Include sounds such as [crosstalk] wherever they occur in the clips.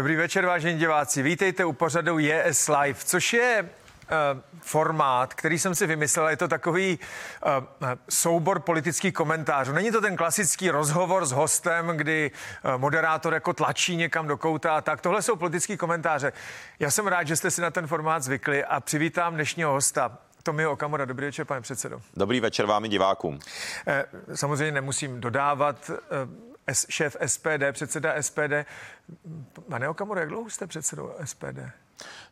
Dobrý večer, vážení diváci. Vítejte u pořadu JS Live, což je uh, formát, který jsem si vymyslel. Je to takový uh, soubor politických komentářů. Není to ten klasický rozhovor s hostem, kdy moderátor jako tlačí někam do kouta a tak. Tohle jsou politické komentáře. Já jsem rád, že jste si na ten formát zvykli a přivítám dnešního hosta. Tomio Okamura, dobrý večer, pane předsedo. Dobrý večer vám i divákům. Samozřejmě nemusím dodávat šéf SPD, předseda SPD. Pane Okamura, jak dlouho jste předsedou SPD?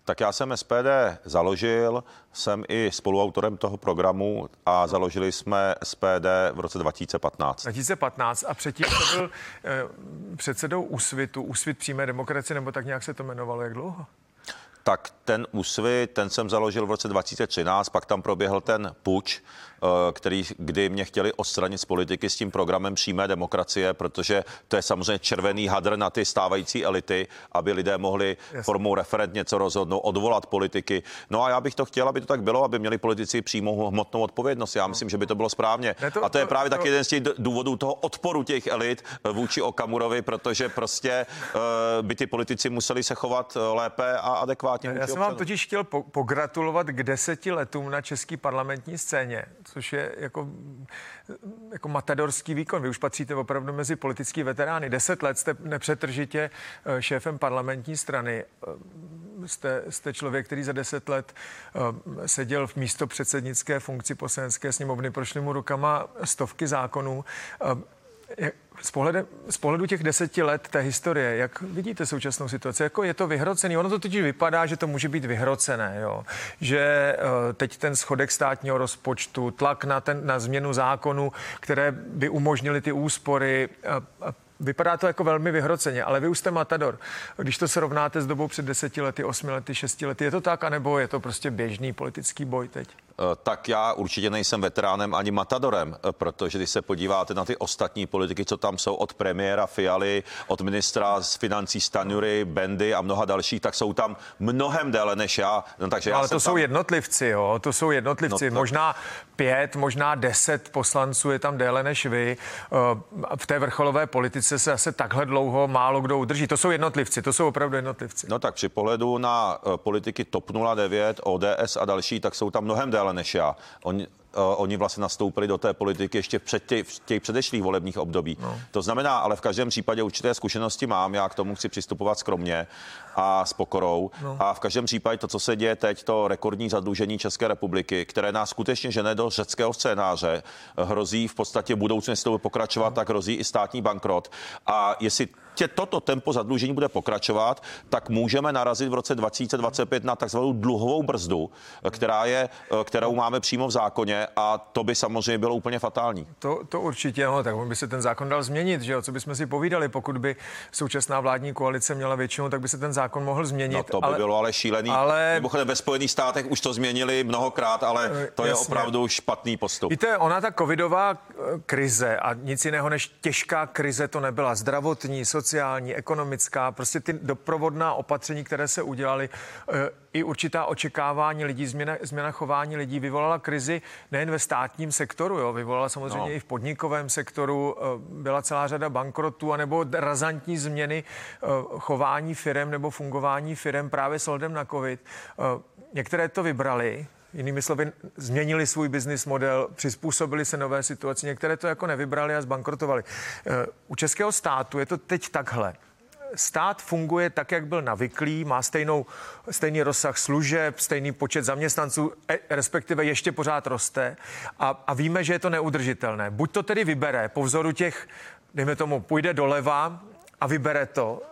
Tak já jsem SPD založil, jsem i spoluautorem toho programu a založili jsme SPD v roce 2015. 2015 a předtím to byl eh, předsedou Úsvitu, Úsvit přímé demokracie, nebo tak nějak se to jmenovalo, jak dlouho? Tak ten úsvit, ten jsem založil v roce 2013, pak tam proběhl ten puč, který, kdy mě chtěli odstranit z politiky s tím programem přímé demokracie, protože to je samozřejmě červený hadr na ty stávající elity, aby lidé mohli Jasně. formou referent něco rozhodnout, odvolat politiky. No a já bych to chtěl, aby to tak bylo, aby měli politici přímou hmotnou odpovědnost. Já myslím, že by to bylo správně. Ne, to, a to je právě to, tak jeden z těch důvodů toho odporu těch elit eh, vůči Okamurovi, protože prostě uh, by ty politici museli se chovat lépe a adekvátně. Já jsem vám totiž chtěl pogratulovat k deseti letům na české parlamentní scéně což je jako, jako matadorský výkon. Vy už patříte opravdu mezi politický veterány. Deset let jste nepřetržitě eh, šéfem parlamentní strany. Eh, jste, jste člověk, který za deset let eh, seděl v místo předsednické funkci poslanecké sněmovny, prošly mu rukama stovky zákonů. Z, pohledem, z pohledu těch deseti let té historie, jak vidíte současnou situaci? Jako je to vyhrocený? Ono to totiž vypadá, že to může být vyhrocené, jo? že uh, teď ten schodek státního rozpočtu, tlak na, ten, na změnu zákonu, které by umožnily ty úspory, uh, Vypadá to jako velmi vyhroceně, ale vy už jste matador. Když to srovnáte s dobou před deseti lety, osmi lety, šesti lety, je to tak, anebo je to prostě běžný politický boj teď? Eh, tak já určitě nejsem veteránem ani matadorem, eh, protože když se podíváte na ty ostatní politiky, co tam jsou od premiéra Fialy, od ministra z financí Stanury, Bendy a mnoha dalších, tak jsou tam mnohem déle než já. No, takže já Ale to tam... jsou jednotlivci, jo, to jsou jednotlivci. No to... Možná pět, možná deset poslanců je tam déle než vy. Eh, v té vrcholové politice se asi takhle dlouho málo kdo udrží. To jsou jednotlivci, to jsou opravdu jednotlivci. No tak při pohledu na politiky TOP 09, ODS a další, tak jsou tam mnohem déle než já. Oni, oni vlastně nastoupili do té politiky ještě před těch, těch předešlých volebních období. No. To znamená, ale v každém případě určité zkušenosti mám, já k tomu chci přistupovat skromně a s pokorou. No. A v každém případě to, co se děje teď, to rekordní zadlužení České republiky, které nás skutečně žene do řeckého scénáře, hrozí v podstatě budoucnu, jestli to bude pokračovat, no. tak hrozí i státní bankrot. A jestli tě toto tempo zadlužení bude pokračovat, tak můžeme narazit v roce 2025 na takzvanou dluhovou brzdu, která je, kterou máme přímo v zákoně a to by samozřejmě bylo úplně fatální. To, to určitě, no, tak by se ten zákon dal změnit, že jo? Co bychom si povídali, pokud by současná vládní koalice měla většinu, tak by se ten zákon mohl změnit. No to by ale, bylo ale šílený. Ale... Mimochodem ve Spojených státech už to změnili mnohokrát, ale eh, to Jasně. je opravdu špatný postup. Víte, ona ta covidová eh, krize a nic jiného než těžká krize to nebyla. Zdravotní, sociální sociální, ekonomická, prostě ty doprovodná opatření, které se udělaly, eh, i určitá očekávání lidí, změna, změna chování lidí vyvolala krizi nejen ve státním sektoru, jo, vyvolala samozřejmě no. i v podnikovém sektoru, eh, byla celá řada bankrotů, anebo razantní změny eh, chování firem nebo fungování firem právě s ohledem na covid. Některé to vybrali, Jinými slovy, změnili svůj business model, přizpůsobili se nové situaci. Některé to jako nevybrali a zbankrotovali. Eh, u českého státu je to teď takhle. Stát funguje tak, jak byl navyklý, má stejnou, stejný rozsah služeb, stejný počet zaměstnanců, e, respektive ještě pořád roste a, a víme, že je to neudržitelné. Buď to tedy vybere po vzoru těch, dejme tomu, půjde doleva a vybere to,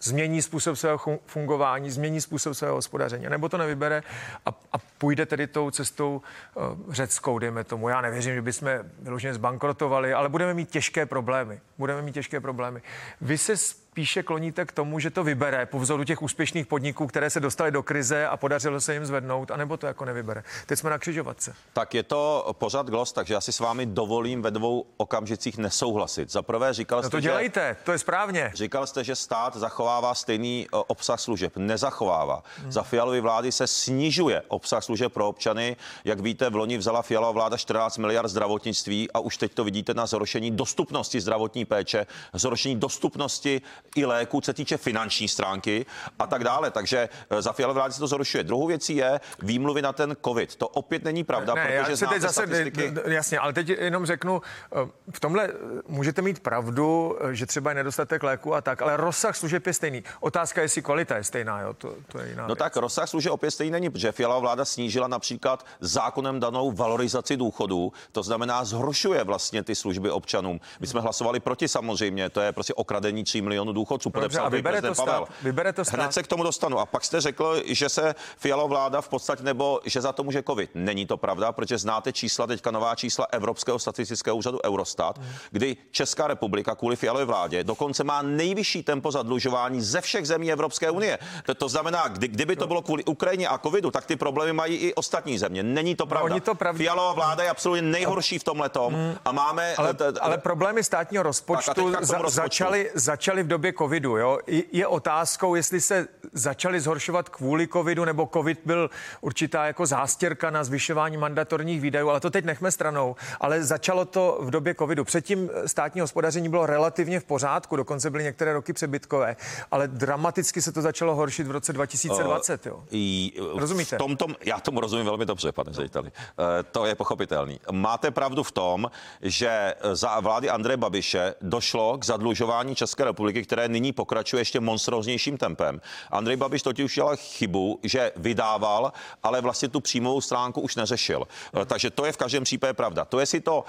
změní způsob svého fungování, změní způsob svého hospodaření, nebo to nevybere a, a půjde tedy tou cestou uh, řeckou, dejme tomu. Já nevěřím, že bychom vyloženě zbankrotovali, ale budeme mít těžké problémy. Budeme mít těžké problémy. Vy se spíše kloníte k tomu, že to vybere po vzoru těch úspěšných podniků, které se dostaly do krize a podařilo se jim zvednout, anebo to jako nevybere. Teď jsme na křižovatce. Tak je to pořád glos, takže já si s vámi dovolím ve dvou okamžicích nesouhlasit. Za prvé říkal jste, no to dělejte, že, to je správně. Říkal jste, že stát zachovává stejný e, obsah služeb. Nezachovává. Hmm. Za Fialovy vlády se snižuje obsah služeb pro občany. Jak víte, v loni vzala Fialová vláda 14 miliard zdravotnictví a už teď to vidíte na zhoršení dostupnosti zdravotní péče, zhoršení dostupnosti i léku, co se týče finanční stránky a tak dále. Takže eh, za Fialové vlády se to zhoršuje. Druhou věcí je výmluvy na ten COVID. To opět není pravda, ne, protože já se teď zase, statistiky... Jasně, ale teď jenom řeknu, eh, v tomhle můžete mít pravdu, že třeba je nedostatek léku a tak, ale rozsah služeb je stejný. Otázka je, jestli kvalita je stejná, jo? To, to je jiná No věc. tak rozsah služeb opět stejný není, protože Fialová vláda snížila například zákonem danou valorizaci důchodů. To znamená, zhoršuje vlastně ty služby občanům. My jsme hlasovali proti samozřejmě, to je prostě okradení 3 milionů důchodců. Dobře, a vybere to stát, Pavel. vybere to stát. Hned se k tomu dostanu. A pak jste řekl, že se Fialová vláda v podstatě, nebo že za to může covid. Není to pravda, protože znáte čísla, teďka nová čísla Evropského statistického úřadu Eurostat, hmm. kdy Česká republika kvůli Fialové vládě dokonce má nejvyšší tempo zadlužování ze všech zemí Evropské unie. To, to znamená, kdy, kdyby to bylo kvůli Ukrajině a covidu, tak ty problémy mají i ostatní země. Není to pravda. No, to pravda. Fialová vláda je absolutně nejhorší v tomhle tom a máme... Ale, ale problémy státního rozpočtu, za, rozpočtu. začaly, začaly v době covidu. Jo? Je, otázkou, jestli se začaly zhoršovat kvůli covidu, nebo covid byl určitá jako zástěrka na zvyšování mandatorních výdajů, ale to teď nechme stranou. Ale začalo to v době covidu. Předtím státní hospodaření bylo relativně v pořádku, dokonce byly některé roky přebytkové, ale dramaticky se to začalo horšit v roce 2020. Jo? I, Rozumíte? V tom, tom, já tomu rozumím velmi dobře, pane řediteli. Eh, To je pochopitelný. Máte pravdu v tom, že za vlády Andreje Babiše došlo k zadlužování České republiky, které nyní pokračuje ještě monstróznějším tempem. Andrej Babiš totiž udělal chybu, že vydával, ale vlastně tu příjmovou stránku už neřešil. Eh, Takže to je v každém případě pravda. To, jestli to,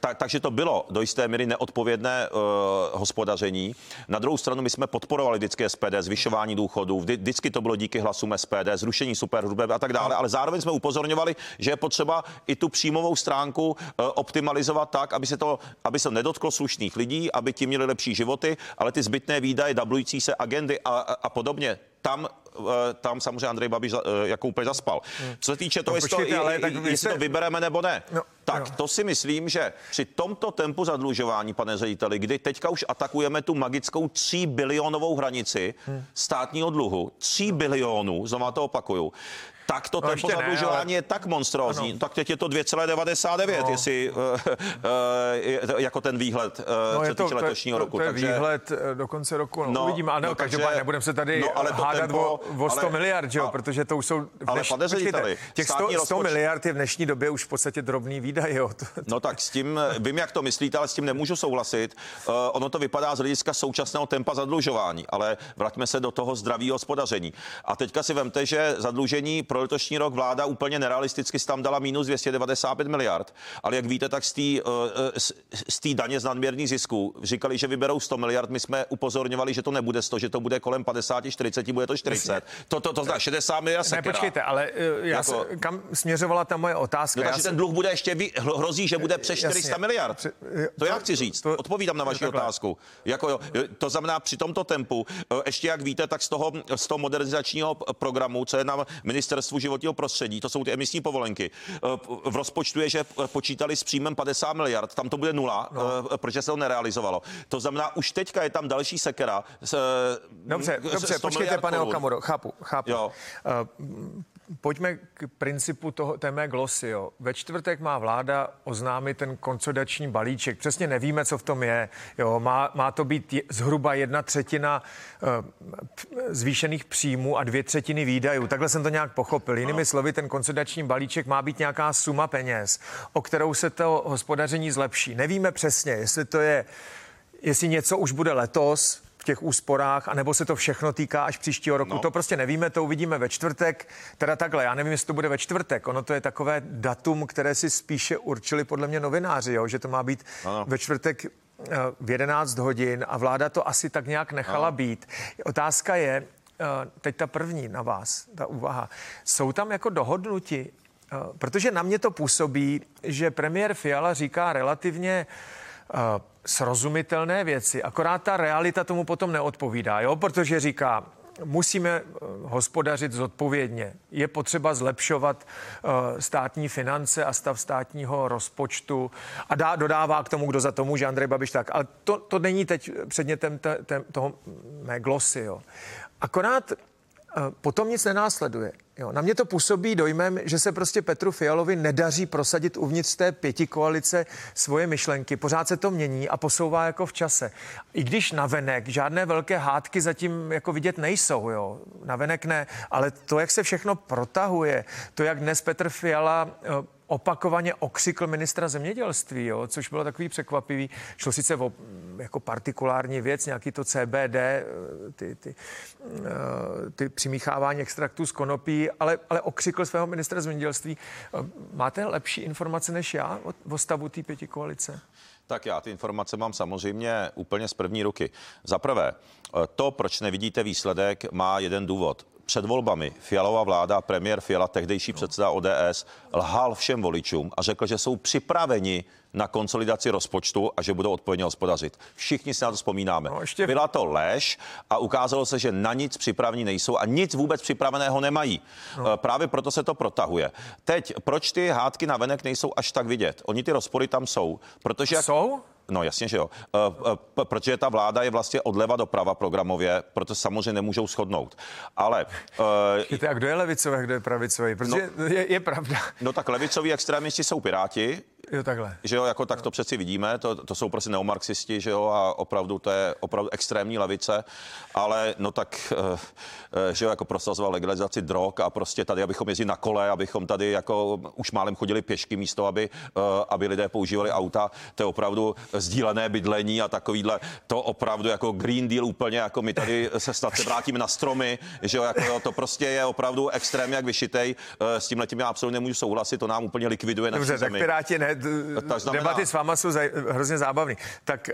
tak, takže to bylo do jisté míry neodpovědné uh, hospodaření. Na druhou stranu my jsme podporovali vždycky SPD, zvyšování důchodů, vždy, vždycky to bylo díky hlasům SPD, zrušení superhrubé a tak dále, ale zároveň jsme upozorňovali, že je potřeba i tu příjmovou stránku uh, optimalizovat tak, aby se to, aby se nedotklo slušných lidí, aby ti měli lepší životy, ale ty zbytné výdaje, dublující se agendy a, a, a podobně, tam eh, tam samozřejmě Andrej Babiš eh, jako úplně zaspal. Co se týče toho, No, jestli, to, počkejte, ale ale, tak jestli jste- to vybereme nebo ne, No, tak jo. to si myslím, že při tomto tempu zadlužování, pane řediteli, kdy teďka už atakujeme tu magickou 3 bilionovou hranici Hmm. státního státního dluhu, 3 bilionů, znovu to opakuju, tak to No, tempo zadlužování ale- je tak monstrózní, Ano. tak teď je to 2,99, No. jestli uh, uh, jako ten výhled uh, No, co to, týče to, letošního to, roku. to je takže, výhled do konce roku. No, No, uvidíme, ale no, takže- každopádně nebudeme se tady no, ale to hádat tempo- o, o 100 ale- miliard, že jo, protože to už jsou... Ale pane řediteli, těch 100, státní 100 rozpočet- miliard je v dnešní době už v podstatě drobný výdaj, jo. To, No tak s tím, vím, jak to myslíte, ale s tím nemůžu souhlasit. Uh, ono to vypadá z hlediska současného tempa zadlužování, ale vraťme se do toho zdravého hospodaření. A teďka si vemte, že zadlužení pro letošní rok vláda úplně nerealisticky tam dala minus 295 miliard, ale jak víte, tak z té z té daně z nadměrných zisků říkali, že vyberou 100 miliard, my jsme upozorňovali, že to nebude 100, že to bude kolem 50, 40, bude to 40. To, to, to zná 60 miliard ne, sekera. počkejte, ale eh, já Jako- se, kam směřovala ta moje otázka? No, takže ten dluh bude ještě, vy, hrozí, že bude přes 400 Jasně. miliard. To já chci říct. Odpovídám na vaši otázku. Jako, jo, to znamená, při tomto tempu, eh, ještě jak víte, tak z toho, z toho modernizačního programu, co je na ministerstvu životního prostředí, to jsou ty emisní povolenky, eh, v rozpočtu je, že eh, počítali s příjmem 50 miliard, tam to bude nula, no. protože se to nerealizovalo. To znamená, už teďka je tam další sekera. S, eh, Dobře, dobře, 100 počkejte, pane korun. Okamuro, chápu, chápu. Jo. Pojďme k principu toho, té mé glosy. Jo. Ve čtvrtek má vláda oznámit ten konsolidační balíček. Přesně nevíme, co v tom je. Jo. Má, má to být je- zhruba jedna třetina uh, zvýšených příjmů a dvě třetiny výdajů. Takhle jsem to nějak pochopil. Jinými slovy, ten konsolidační balíček má být nějaká suma peněz, o kterou se to hospodaření zlepší. Nevíme přesně, jestli to je, jestli něco už bude letos, v těch úsporách, anebo se to všechno týká až příštího roku. No. To prostě nevíme, to uvidíme ve čtvrtek. Teda takhle, já nevím, jestli to bude ve čtvrtek. Ono to je takové datum, které si spíše určili podle mě novináři, jo? že to má být Ano. ve čtvrtek eh, v 11 hodin a vláda to asi tak nějak nechala Ano. být. Otázka je, eh, teď ta první na vás, ta úvaha. Jsou tam jako dohodnuti, eh, protože na mě to působí, že premiér Fiala říká relativně eh, srozumitelné věci, akorát ta realita tomu potom neodpovídá, jo? protože říká, musíme eh, hospodařit zodpovědně. Je potřeba zlepšovat eh, státní finance a stav státního rozpočtu a dá, dodává k tomu, kdo za to může, Andrej Babiš tak. Ale to, to není teď předmětem te, te, toho mé glosy. Jo. Akorát potom nic nenásleduje. Jo, na mě to působí dojmem, že se prostě Petru Fialovi nedaří prosadit uvnitř té pěti koalice svoje myšlenky. Pořád se to mění a posouvá jako v čase. I když navenek žádné velké hádky zatím jako vidět nejsou, jo. Navenek ne, ale to, jak se všechno protahuje, to, jak dnes Petr Fiala opakovaně okřikl ministra zemědělství, jo, což bylo takový překvapivý. Šlo sice o jako partikulární věc, nějaký to CBD, eh, ty, ty, eh, ty přimíchávání extraktů z konopí, ale, ale okřikl svého ministra zemědělství. Eh, máte lepší informace než já o, o stavu té pěti koalice? Tak já ty informace mám samozřejmě úplně z první ruky. Za prvé, to, proč nevidíte výsledek, má jeden důvod před volbami Fialová vláda, premiér Fiala, tehdejší předseda ODS, lhal všem voličům a řekl, že jsou připraveni na konsolidaci rozpočtu a že budou odpovědně hospodařit. Všichni si na to vzpomínáme. No, ještě... Byla to lež a ukázalo se, že na nic připravení nejsou a nic vůbec připraveného nemají. No. Eh, právě proto se to protahuje. Teď, proč ty hádky na venek nejsou až tak vidět? Oni ty rozpory tam jsou. Protože jsou? No jasně, že jo. Uh, uh, protože ta vláda je vlastně odleva doprava programově, proto samozřejmě nemůžou shodnout. Ale... [laughs] Uh, a kdo je levicový, kdo je pravicový? Protože no, je, je pravda. No tak levicoví extrémisti jsou piráti, Jo, takhle. Že jo, jako tak to přeci vidíme, to, to jsou prostě neomarxisti, že jo, a opravdu to je opravdu extrémní levice, ale no tak, eh, že jo, jako prosazoval legalizaci drog a prostě tady, abychom jezdili na kole, abychom tady jako už málem chodili pěšky místo, aby, eh, aby lidé používali auta, to je opravdu sdílené bydlení a takovýhle, to opravdu jako Green Deal úplně, jako my tady se snad se vrátíme na stromy, že jo, jako to prostě je opravdu extrémně jak vyšitej, eh, s tím letím já absolutně nemůžu souhlasit, to nám úplně likviduje Dobře, naši tak zemi. Piráti ne, znamená... debaty s váma jsou zaj- hrozně zábavný. Tak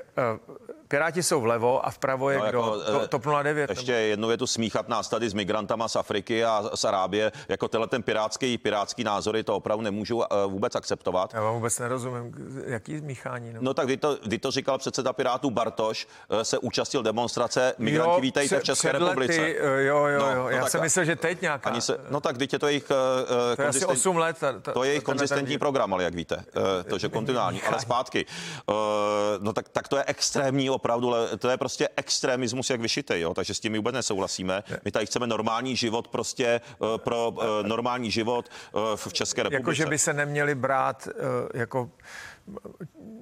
uh, Piráti jsou vlevo a vpravo je no, kdo? Jako, to, eh, TOP 09. Ještě nebo? jednou je tu smíchat nás tady s migrantama z Afriky a z Arábie. Jako tenhle ten pirátský, pirátský názory to opravdu nemůžu uh, vůbec akceptovat. Já vám vůbec nerozumím, jaký smíchání. No, no tak kdy to, kdy to říkal předseda Pirátů Bartoš, uh, se účastil demonstrace Migranti jo, vítejte v České lety, republice. Jo, jo, jo. No, no Já jsem myslel, že teď nějaká. Ani se, no tak teď je to jejich... Uh, to je asi 8 let. Ta, ta, to je jejich konzistentní program, ale jak víte, uh, to, že kontinuální, ale zpátky. Uh, no tak, tak to je extrémní opravdu, to je prostě extremismus jak vyšitý, jo, takže s tím my vůbec nesouhlasíme. My tady chceme normální život prostě eh, pro eh, normální život eh, v České republice. Jako, že by se neměli brát jako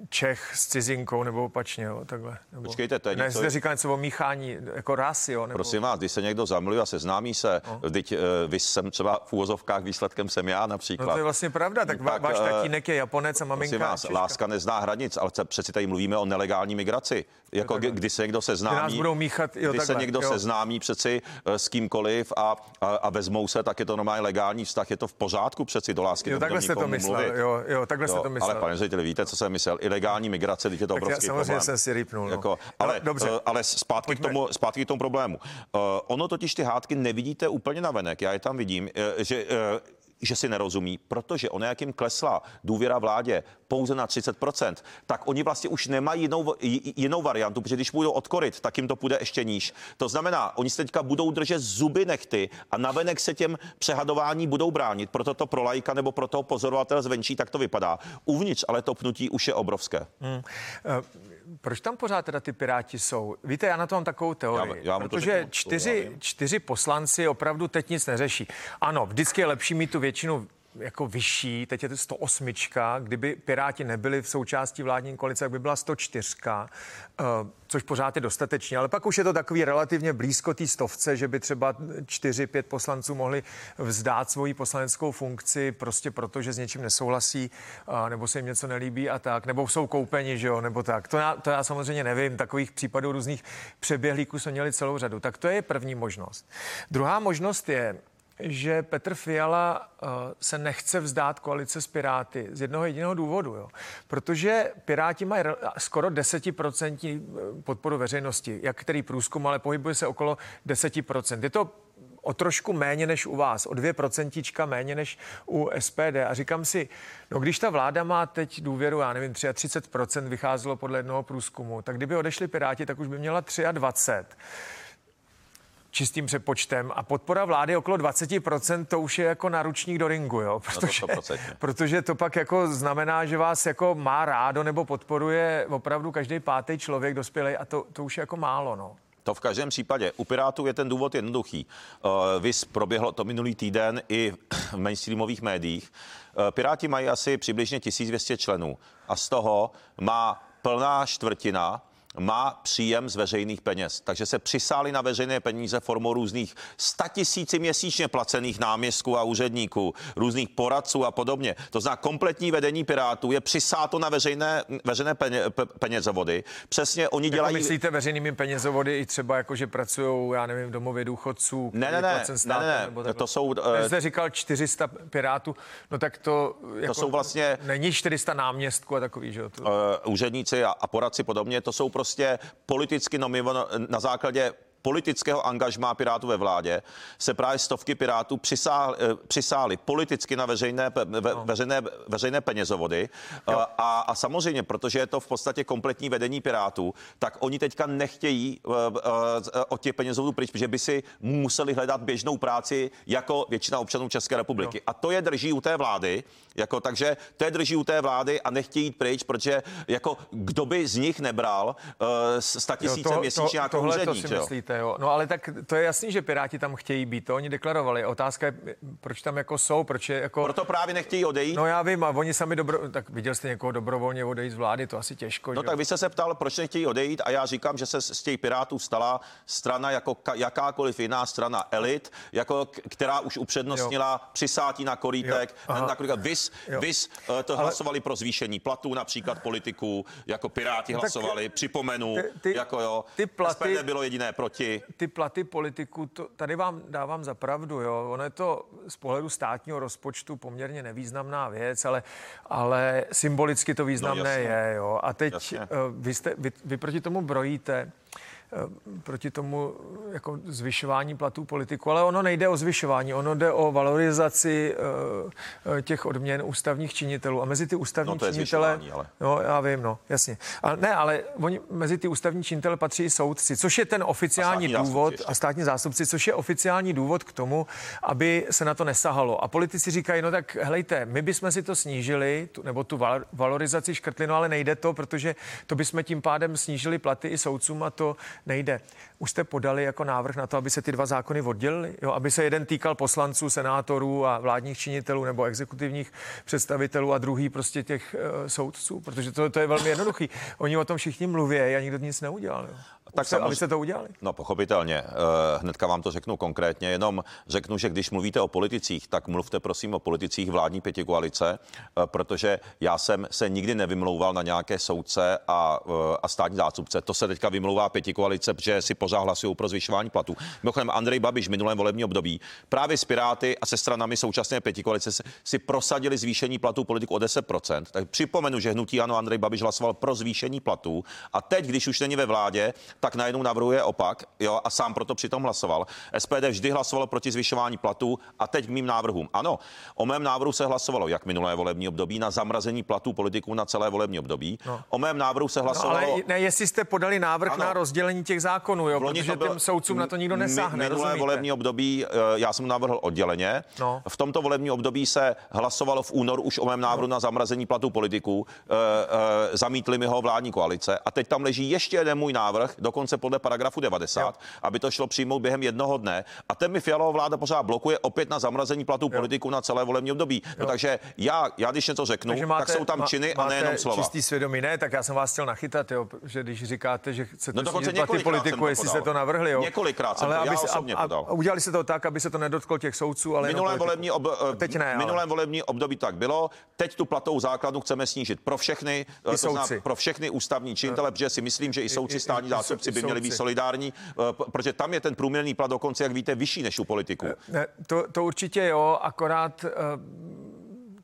Čech s cizinkou nebo opačně, jo, takhle. Nebo, Počkejte, to je ne, něco... zde říká něco o míchání, jako rasy, jo. Nebo... Prosím vás, když se někdo zamluví a seznámí se, no. teď uh, vy jsem třeba v úvozovkách výsledkem jsem já například. No to je vlastně pravda, tak, tak váš tatínek je Japonec a maminka vás, Češka. láska nezná hranic, ale přeci tady mluvíme o nelegální migraci. Jako kdy, kdy se někdo seznámí, budou míchat, jo, kdy takhle, se někdo jo. seznámí přeci uh, s kýmkoliv a, a, a, vezmou se, tak je to normálně legální vztah, je to v pořádku přeci do lásky. Jo, takhle jste to myslel, jo, jo, takhle jste to myslel. Ale pane řediteli, víte, co jsem myslel? Ilegální migrace, teď je to tak obrovský samozřejmě problém. jsem si rýpnul. No. Jako, ale, no, dobře. Ale zpátky, k tomu, zpátky k tomu problému. Uh, ono totiž ty hádky nevidíte úplně na venek. Já je tam vidím, uh, že uh, že si nerozumí, protože ono, jak jim klesla důvěra vládě pouze na 30%, tak oni vlastně už nemají jinou, jinou variantu, protože když půjdou odkorit, tak jim to půjde ještě níž. To znamená, oni se teďka budou držet zuby nechty a navenek se těm přehadování budou bránit. Proto to pro lajka nebo pro toho pozorovatele zvenčí tak to vypadá. Uvnitř ale to pnutí už je obrovské. Hmm. Uh, proč tam pořád teda ty piráti jsou? Víte, já na to mám takovou teorii, já, já protože řeknu, čtyři, čtyři poslanci opravdu teď nic neřeší. Ano, vždycky je lepší mít tu většinu jako vyšší, teď je to 108, kdyby Piráti nebyli v součástí vládní koalice, tak by byla 104, eh, což pořád je dostatečně, ale pak už je to takový relativně blízko té stovce, že by třeba 4-5 poslanců mohli vzdát svoji poslaneckou funkci prostě proto, že s něčím nesouhlasí, nebo se jim něco nelíbí a tak, nebo jsou koupeni, že jo, nebo tak. To já, to já samozřejmě nevím, takových případů různých přeběhlíků jsme měli celou řadu. Tak to je první možnost. Druhá možnost je, že Petr Fiala uh, se nechce vzdát koalice s Piráty z jednoho jediného důvodu, jo. protože Piráti mají skoro desetiprocentní eh, podporu veřejnosti, jak který průzkum, ale pohybuje se okolo 10%. Je to o trošku méně než u vás, o 2% méně než u SPD. A říkám si, no když ta vláda má teď důvěru, já nevím, 33% vycházelo podle jednoho průzkumu, tak kdyby odešli Piráti, tak už by měla 23 čistým přepočtem a podpora vlády okolo 20%, to už je jako naručník do ringu, jo, protože, no to protože to pak jako znamená, že vás jako má rádo nebo podporuje opravdu každý pátý člověk dospělý a to, to už je jako málo, no. To v každém případě. U Pirátů je ten důvod jednoduchý. Uh, vys proběhlo to minulý týden i [clears throat] v mainstreamových médiích. Uh, Piráti mají asi přibližně 1200 členů a z toho má plná čtvrtina má příjem z veřejných peněz. Takže se přisáli na veřejné peníze formou různých statisíci měsíčně placených náměstků a úředníků, různých poradců a podobně. To znamená, kompletní vedení Pirátů je přisáto na veřejné, veřejné peně, penězovody. Přesně oni jako dělají... myslíte veřejnými penězovody i třeba jako, že pracují, já nevím, domově důchodců? Ne, ne, ne, státem, ne, ne, ne, to jsou... Uh, jste říkal 400 Pirátů, no tak to... Jako, to jsou vlastně... Není 400 náměstků a takový, že jo? To... Uh, úředníci a, a poradci podobně, to jsou prostě prostě politicky nominovaný na základě politického angažmá Pirátů ve vládě se právě stovky Pirátů přisály, eh, přisály politicky na veřejné, ve, no. veřejné, veřejné penězovody. A, a samozřejmě, protože je to v podstatě kompletní vedení Pirátů, tak oni teďka nechtějí uh, od těch penězovodů pryč, protože by si museli hledat běžnou práci jako většina občanů České republiky. A to je drží u té vlády, jako, takže to je drží u té vlády a nechtějí jít pryč, protože jako kdo by z nich nebral uh, 100 tisíce měsíčně jako úředník. To si myslíte, jo. No ale tak to je jasný, že Piráti tam chtějí být, to oni deklarovali. Otázka je, proč tam jako jsou, proč je jako... Proto právě nechtějí odejít. No já vím, a oni sami dobro... Tak viděl jste někoho dobrovolně odejít z vlády, to asi těžko. No že? tak vy jste se ptal, proč nechtějí odejít a já říkám, že se z těch Pirátů stala strana jako ka- jakákoliv jiná strana elit, jako která už upřednostnila jo. přisátí na korítek, na korítek. Vys, vys to ale... hlasovali pro zvýšení platů například politiků, jako Piráti no, hlasovali, připomenu, ty, ty, jako jo, ty platy, SPD bylo jediné proti ty platy politiků, to, tady vám dávám za pravdu, jo. Ono je to z pohledu státního rozpočtu poměrně nevýznamná věc, ale, ale symbolicky to významné no, je, jo. A teď jasně. Eh, vy, jste, vy, vy proti tomu brojíte. Eh, proti tomu jako zvyšování platů politiků, ale ono nejde o zvyšování, ono jde o valorizaci uh, těch odměn ústavních činitelů. A mezi ty ústavní no, to činitele... Ale... No, já vím, no, jasně. Ale ne, ale oni, mezi ty ústavní činitele patří i soudci, což je ten oficiální a důvod, a státní zástupci, což je oficiální důvod k tomu, aby se na to nesahalo. A politici říkají, no tak helejte, my bychom si to snížili, tu, nebo tu valorizaci škrtli, no ale nejde to, protože to bychom tím pádem snížili platy i soudcům a to nejde. Už jste podali jako návrh na to, aby se ty dva zákony oddělily, jo? aby se jeden týkal poslanců, senátorů a vládních činitelů nebo exekutivních představitelů a druhý prostě těch uh, soudců, protože to, to je velmi jednoduchý. Oni o tom všichni mluví a nikdo nic neudělal. Jo? Tak se, aby se to udělali? No pochopitelně. Uh, hnedka vám to řeknu konkrétně, jenom řeknu, že když mluvíte o politicích, tak mluvte prosím o politicích vládní pětikoalice, uh, protože já jsem se nikdy nevymlouval na nějaké soudce a, a státní zástupce. To se teďka vymlouvá pětikoalice, protože si pořád hlasují pro zvyšování platů. Mimochodem Andrej Babiš v minulém volebním období právě s Piráty a se stranami současné pětikoalice si prosadili zvýšení platů politiku o 10%. Tak připomenu, že hnutí ano Andrej Babiš hlasoval pro zvýšení platů a teď, když už není ve vládě, tak najednou navrhuje opak jo, a sám proto přitom hlasoval. SPD vždy hlasovalo proti zvyšování platů a teď k mým návrhům. Ano, o mém návrhu se hlasovalo jak minulé volební období na zamrazení platů politiků na celé volební období. No. O mém návrhu se hlasovalo. No, ale ne, jestli jste podali návrh ano. na rozdělení těch zákonů, jo, protože byl, těm soudcům na to nikdo nesáhne. Minulé rozumíte? volební období eh, já jsem navrhl odděleně. No. V tomto volebním období se hlasovalo v únoru už o mém návrhu no. na zamrazení platů politiků. E, zamítli mi ho vládní koalice a teď tam leží ještě jeden můj návrh, dokonce podle paragrafu 90, jo. aby to šlo přijmout během jednoho dne. A ten mi Fialová vláda pořád blokuje opět na zamrazení platů politiků na celé volební období. No, takže já, já když něco řeknu, máte, tak jsou tam činy a nejenom slova. Čistý svědomí, ne, tak já jsem vás chtěl nachytat, jo, že když říkáte, že chcete no dokonce platy politiků, jestli jste to navrhli, jo. Několikrát jsem ale to, já osobně a, podal. A udělali se to tak, aby se to nedotklo těch soudců, ale minulém volební, ob, teď ne, minulém ale... volební období tak bylo. Teď tu platovou základnu chceme snížit pro všechny, to znamená pro všechny ústavní činitele, protože si myslím, že i soudci státní zástupci by měli být solidární, eh, protože tam je ten průměrný plat dokonce, jak víte, vyšší než u politiků. Ne, to, to určitě jo, akorát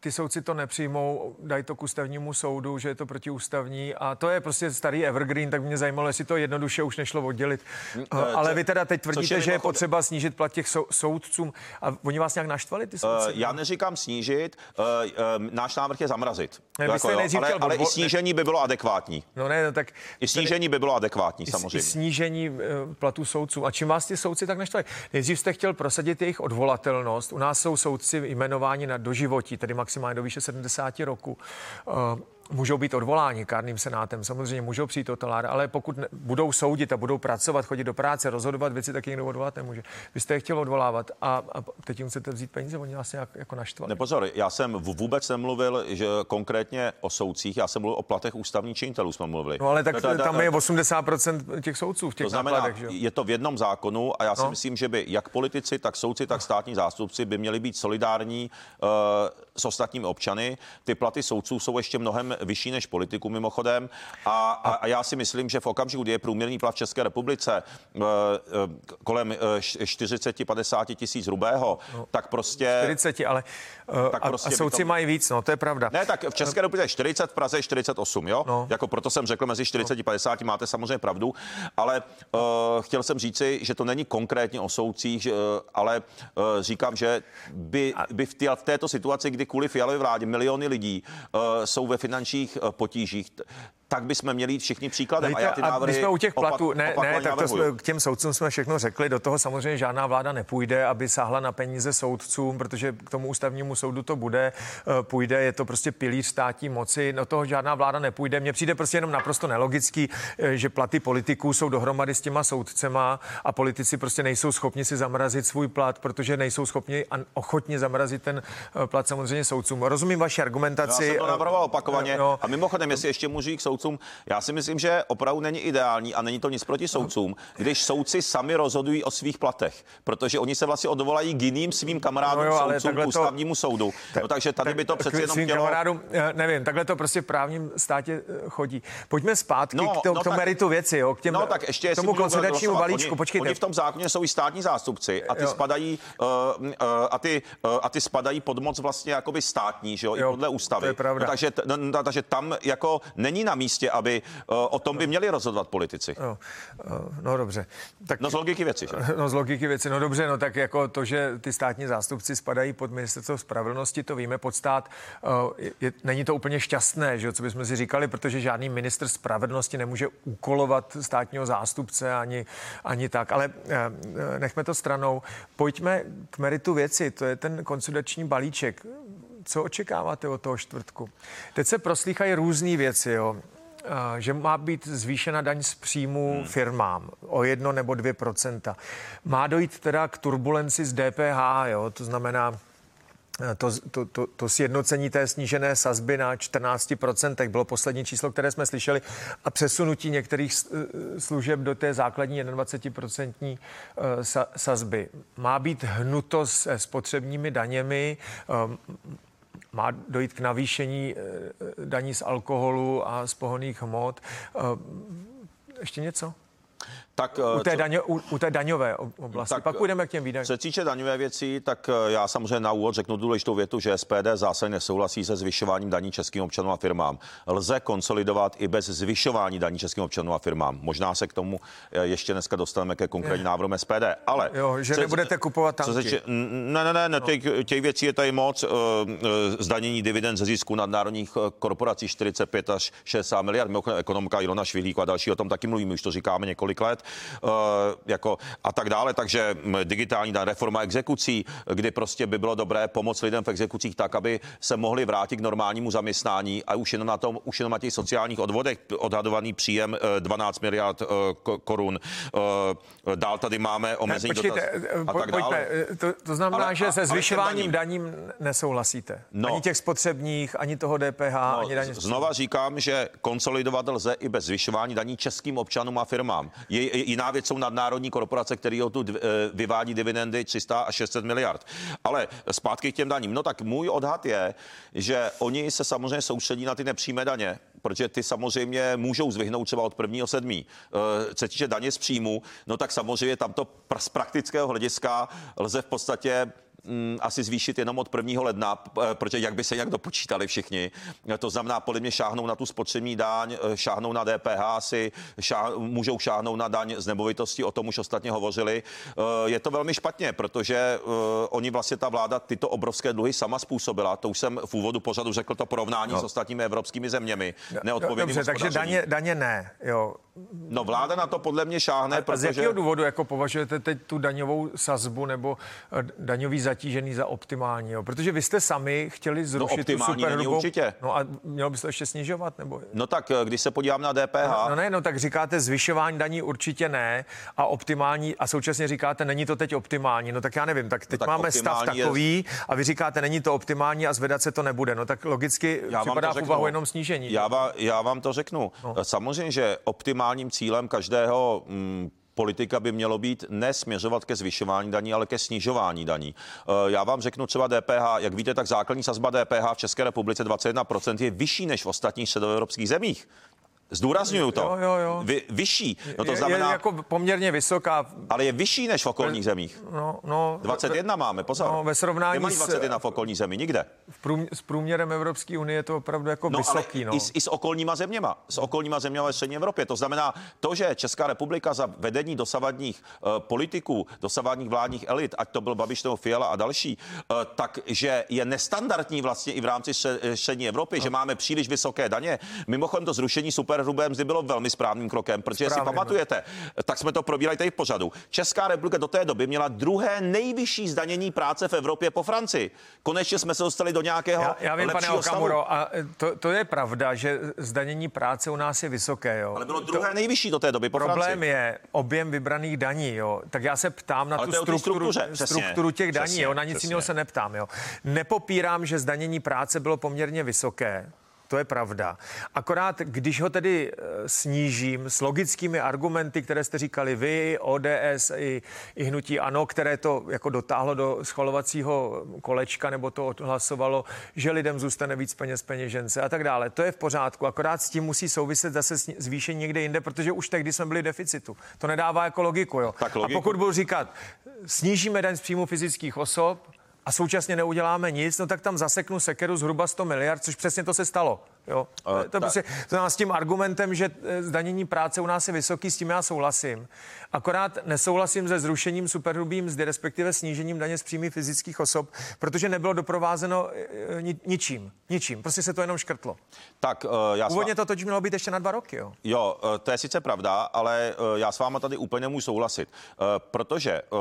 ty soudci to nepřijmou, dají to k ústavnímu soudu, že je to protiústavní a to je prostě starý evergreen, tak mě zajímalo, jestli to jednoduše už nešlo oddělit. Uh, Ale vy teda teď tvrdíte, je že je potřeba snížit plat těch sou, soudcům a oni vás nějak naštvali ty soudci? Uh, já neříkám snížit, uh, uh, náš návrh je zamrazit. Ne, jako, jo, ale, ale i snížení by bylo adekvátní. No ne, no, tak... I snížení by bylo adekvátní, samozřejmě. I snížení uh, platů soudců. A čím vás ty soudci tak naštvali? Nejdřív jste chtěl prosadit jejich odvolatelnost. U nás jsou soudci jmenováni na doživotí, tedy maximálně do výše 70 roku. Můžou být odvoláni kárným senátem, samozřejmě můžou přijít o talár, ale pokud ne, budou soudit a budou pracovat, chodit do práce, rozhodovat věci, tak někdo odvolat nemůže. Vy jste je chtěl odvolávat a, a teď jim chcete vzít peníze, oni vás nějak jako naštvali. Nepozor, já jsem vůbec nemluvil, že konkrétně o soudcích, já jsem mluvil o platech ústavních činitelů, jsme mluvili. No ale tak tam je 80% těch soudců v těch to znamená, nákladech, že? je to v jednom zákonu a já si no. myslím, že by jak politici, tak soudci, tak státní zástupci by měli být solidární uh, s ostatními občany. Ty platy soudců jsou ještě mnohem vyšší než politiku mimochodem. A, a, a já si myslím, že v okamžiku, kdy je průměrný plat v České republice uh, uh, kolem uh, 40-50 tisíc rubého, no, tak prostě... 40, ale tak prostě a, a soudci to... mají víc, no to je pravda. Ne, tak v České republice 40, v Praze 48, jo? No. Jako proto jsem řekl mezi 40 a 50, máte samozřejmě pravdu, ale uh, chtěl jsem říci, že to není konkrétně o soudcích, uh, ale uh, říkám, že by, by v, tě, v této situaci, kdy kvůli fialové vládě miliony lidí uh, jsou ve finančních uh, potížích, tak bychom měli jít všichni příkladem. Dejte, a já ty návrhy my jsme u těch platů, opak, ne, ne, tak to jsme, k těm soudcům jsme všechno řekli, do toho samozřejmě žádná vláda nepůjde, aby sáhla na peníze soudcům, protože k tomu ústavnímu soudu to bude, eh, půjde, je to prostě pilíř státní moci, do toho žádná vláda nepůjde. Mně přijde prostě jenom naprosto nelogický, eh, že platy politiků jsou dohromady s těma soudcema a politici prostě nejsou schopni si zamrazit svůj plat, protože nejsou schopni a ochotně zamrazit ten eh, plat samozřejmě soudcům. Rozumím vaši argumentaci. Já jsem to navrhoval opakovaně. No, a mimochodem, jestli ještě můžu k soudcům, soudcům. Já si myslím, že opravdu není ideální a není to nic proti soudcům, když soudci sami rozhodují o svých platech, protože oni se vlastně odvolají k jiným svým kamarádům no jo, soudcům k ústavnímu to, soudu. No, takže tady by to přece jenom svým chtělo... kamarádům, nevím, takhle to prostě v právním státě eh, chodí. Pojďme zpátky no, k, to, no, k tomu meritu věci, jo, k, těm, no, tak ještě k tomu konsolidačnímu balíčku. Oni, Počkejte. Oni v tom zákoně jsou i státní zástupci a ty jo. spadají uh, uh, a ty uh, a ty spadají pod moc vlastně jakoby státní, že jo, jo i podle ústavy. To je pravda. No, takže, no, takže tam jako není na místě aby eh, o tom by měli rozhodovat politici. No, no dobře. Tak, no z logiky věci. Že? [laughs] No z logiky věci, no dobře, no tak jako to, že ty státní zástupci spadají pod ministerstvo spravedlnosti, to víme pod stát, eh, je, není to úplně šťastné, že co bychom si říkali, protože žádný minister spravedlnosti nemůže úkolovat státního zástupce ani, ani tak, ale nechme to stranou. Pojďme k meritu věci, to je ten konsolidační balíček co očekáváte od toho čtvrtku? Teď se proslýchají různé věci, jo. Eh, že má být zvýšena daň z příjmu hmm. firmám o jedno nebo dvě procenta. Má dojít teda k turbulenci z DPH, jo, to znamená eh, to, to, to, to sjednocení té snížené sazby na 14% bylo poslední číslo, které jsme slyšeli, a přesunutí některých eh, služeb do té základní 21% sazby. Má být hnuto s spotřebními daněmi, má dojít k navýšení eh, daní z alkoholu a z pohoných hmot. Eh, ještě něco? Tak, u, té co, daňo, u, u té daňové oblasti. Tak, Pak půjdeme k těm výdajům. Co se týče daňové věcí, tak eh, já samozřejmě na úvod řeknu důležitou větu, že SPD zásadně nesouhlasí se zvyšováním daní českým občanům a firmám. Lze konsolidovat i bez zvyšování daní českým občanům a firmám. Možná se k tomu eh, ještě dneska dostaneme ke konkrétním návrhům SPD. Ale jo, že co, nebudete kupovat tanky. Co se, ne, ne, ne, ne no. těch, těch věcí je tady moc. Zdanění dividend ze zisku nadnárodních korporací 45 až 60 miliard. Mimochodem ekonomika Ilona Švihlíku a další o tom taky mluvíme, už to říkáme několik let. Eh, jako a tak dále. Takže digitální reforma exekucí, kdy prostě by bylo dobré pomoct lidem v exekucích tak, aby se mohli vrátit k normálnímu zaměstnání a už jenom na tom, už jenom na těch sociálních odvodech odhadovaný příjem 12 eh, miliard eh, korun. Dál tady máme omezení ne, počkejte, a tak dále. To, to znamená, ale, že se zvyšováním daním nesouhlasíte. No, ani těch spotřebních, ani toho DPH, no, ani daně. Znova říkám, že konsolidovat lze i bez zvyšování daní českým občanům a firmám. Je, jiná věc jsou nadnárodní korporace, které tu eh, vyvádí dividendy 300 a 600 miliard. Ale zpátky k těm daním. No tak můj odhad je, že oni se samozřejmě soustředí na ty nepřímé daně, protože ty samozřejmě můžou zvyhnout třeba od prvního sedmí. Eh, co týče daně z příjmu, no tak samozřejmě tam to z praktického hlediska lze v podstatě mm, asi zvýšit jenom od 1. ledna, eh, protože jak by se jak dopočítali všichni. To znamená, podle mě šáhnou na tu spotřební daň, eh, šáhnou na DPH asi, šáh, můžou šáhnout na daň z nemovitosti, o tom už ostatně hovořili. Eh, je to velmi špatně, protože oni vlastně ta vláda tyto obrovské dluhy sama způsobila. To už jsem v úvodu pořadu řekl to porovnání no. s ostatními evropskými zeměmi. No, Neodpovědným Dobře, takže daně, daně ne, jo. No vláda na to podle mě šáhne, a, protože... A z jakého důvodu jako považujete teď tu daňovou sazbu nebo daňový zařízení zatížený za optimální, jo? protože vy jste sami chtěli zrušit no, tu superhrubou. určitě. No a mělo by se to ještě snižovat? Nebo? No tak, eh, když se podívám na DPH. No, no ne, no tak říkáte zvyšování daní určitě ne a optimální a současně říkáte, není to teď optimální. No tak já nevím, tak teď no, tak máme stav takový je... a vy říkáte, není to optimální a zvedat se to nebude. No tak logicky já připadá v úvahu jenom snížení. Já, vám, já vám to řeknu. No. Samozřejmě, že optimálním cílem každého mm, politika by mělo být nesměřovat ke zvyšování daní, ale ke snižování daní. Eh, já vám řeknu třeba DPH, jak víte, tak základní sazba DPH v České republice 21% je vyšší než v ostatních středoevropských zemích. Zdůraznuju to. Jo, jo, jo. Vy, vyšší. No to znamená, je jako poměrně vysoká. Ale je vyšší než v okolních zemích. No, no, 21 ve, máme, pozor. No, ve srovnání Nemají 21 s, v okolní zemi, nikde. V prům, s průměrem Evropské unie je to opravdu jako no, vysoký. No. i, s, I s okolníma zeměma. S okolníma zeměma ve střední Evropě. To znamená, to, že Česká republika za vedení dosavadních uh, politiků, dosavadních vládních elit, ať to byl Babiš nebo Fiala a další, uh, takže je nestandardní vlastně i v rámci střední Evropy, no. že máme příliš vysoké daně. Mimochodem to zrušení super hrubé mzdy bylo velmi správným krokem, protože Správně, si pamatujete, tak jsme to probírali tady v pořadu. Česká republika do té doby měla druhé nejvyšší zdanění práce v Evropě po Francii. Konečně jsme se dostali do nějakého Já, já vím, pane Okamuro, a to, to je pravda, že zdanění práce u nás je vysoké. Jo. Ale bylo druhé to, nejvyšší do té doby po Problém Francii. je objem vybraných daní. Jo. Tak já se ptám na Ale tu strukturu, strukturu těch daní. Přesně, jo. Na nic jiného se neptám. Jo. Nepopírám, že zdanění práce bylo poměrně vysoké to je pravda. Akorát, když ho tedy eh, snížím s logickými argumenty, které jste říkali vy, ODS i, i hnutí ANO, které to jako dotáhlo do schvalovacího kolečka nebo to odhlasovalo, že lidem zůstane víc peněz peněžence a tak dále. To je v pořádku. Akorát s tím musí souviset zase zvýšení někde jinde, protože už tehdy jsme byli v deficitu. To nedává jako logiku. Jo. Tak logiku. A pokud budu říkat, snížíme daň z příjmu fyzických osob, a současně neuděláme nic, no tak tam zaseknu sekeru zhruba 100 miliard, což přesně to se stalo. Jo. Uh, to, prostě, to s tím argumentem, že eh, zdanění práce u nás je vysoký, s tím já souhlasím. Akorát nesouhlasím se zrušením superhrubým mzdy, respektive snížením daně z příjmy fyzických osob, protože nebylo doprovázeno eh, ni, ničím. Ničím. Prostě se to jenom škrtlo. Tak, uh, já Původně to totiž mělo být ještě na dva roky. Jo, jo uh, to je sice pravda, ale uh, já s váma tady úplně nemůžu souhlasit, uh, protože uh,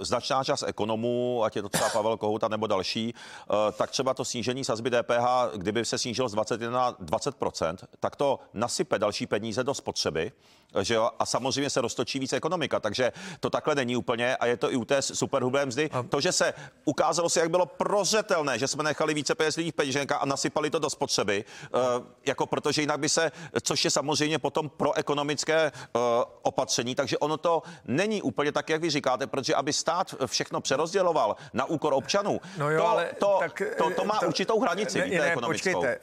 značná část ekonomů, ať je to třeba Pavel Kohouta nebo další, uh, tak třeba to snížení sazby DPH, kdyby se snížilo z 20 na 20%, tak to nasype další peníze do spotřeby, že jo, a samozřejmě se roztočí víc ekonomika, takže to takhle není úplně a je to i u té superhrubé mzdy. A... To, že se ukázalo se, jak bylo prozřetelné, že jsme nechali více peněz lidí v peněženka a nasypali to do spotřeby, uh, jako protože jinak by se, což je samozřejmě potom pro ekonomické uh, opatření, takže ono to není úplně tak, jak vy říkáte, protože aby stát všechno přerozděloval na úkor občanů, no jo, to, ale to, tak, to, to má to, určitou hranici, ne, víte, ne, ekonomickou. Počkejte,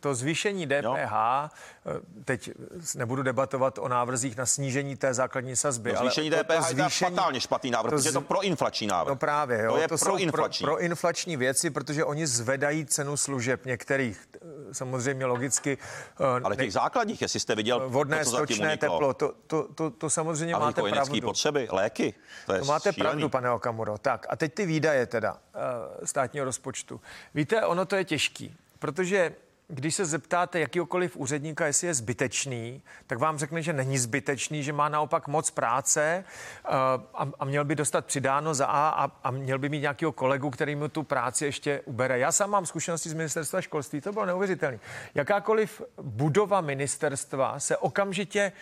to zvýšení DPH, jo? Eh, teď nebudu debatovat o návrzích na snížení té základní sazby. To zvýšení ale DPH to, to zvýšení, je fatálně špatný návrh, to z... protože je to proinflační návrh. No právě, jo, to, je to proinflační. Pro, proinflační věci, protože oni zvedají cenu služeb některých, eh, samozřejmě logicky. Eh, ale těch ne, základních, jestli jste viděl, vodné, to, stočné teplo, to, to, to, to samozřejmě ale máte pravdu. potřeby, léky, to, je to máte šílený. pravdu, pane Okamuro. Tak a teď ty výdaje teda státního rozpočtu. Víte, ono to je těžký, protože když se zeptáte jakýkoliv úředníka, jestli je zbytečný, tak vám řekne, že není zbytečný, že má naopak moc práce uh, a, a měl by dostat přidáno za A a, a měl by mít nějakého kolegu, který mu tu práci ještě ubere. Já sám mám zkušenosti z ministerstva školství, to bylo neuvěřitelné. Jakákoliv budova ministerstva se okamžitě,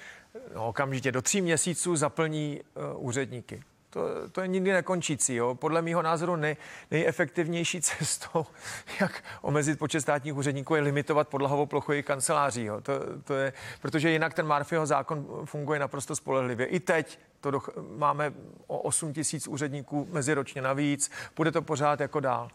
no, okamžitě do tří měsíců zaplní uh, úředníky. To, to je nikdy nekončící. Jo. Podle mého názoru nej, nejefektivnější cestou, [laughs] jak omezit počet státních úředníků, je limitovat podlahovou plochu jejich kanceláří. Jo. To, to je, protože jinak ten Marfieho zákon funguje naprosto spolehlivě. I teď to do, máme o 8 tisíc úředníků meziročně navíc, bude to pořád jako dál.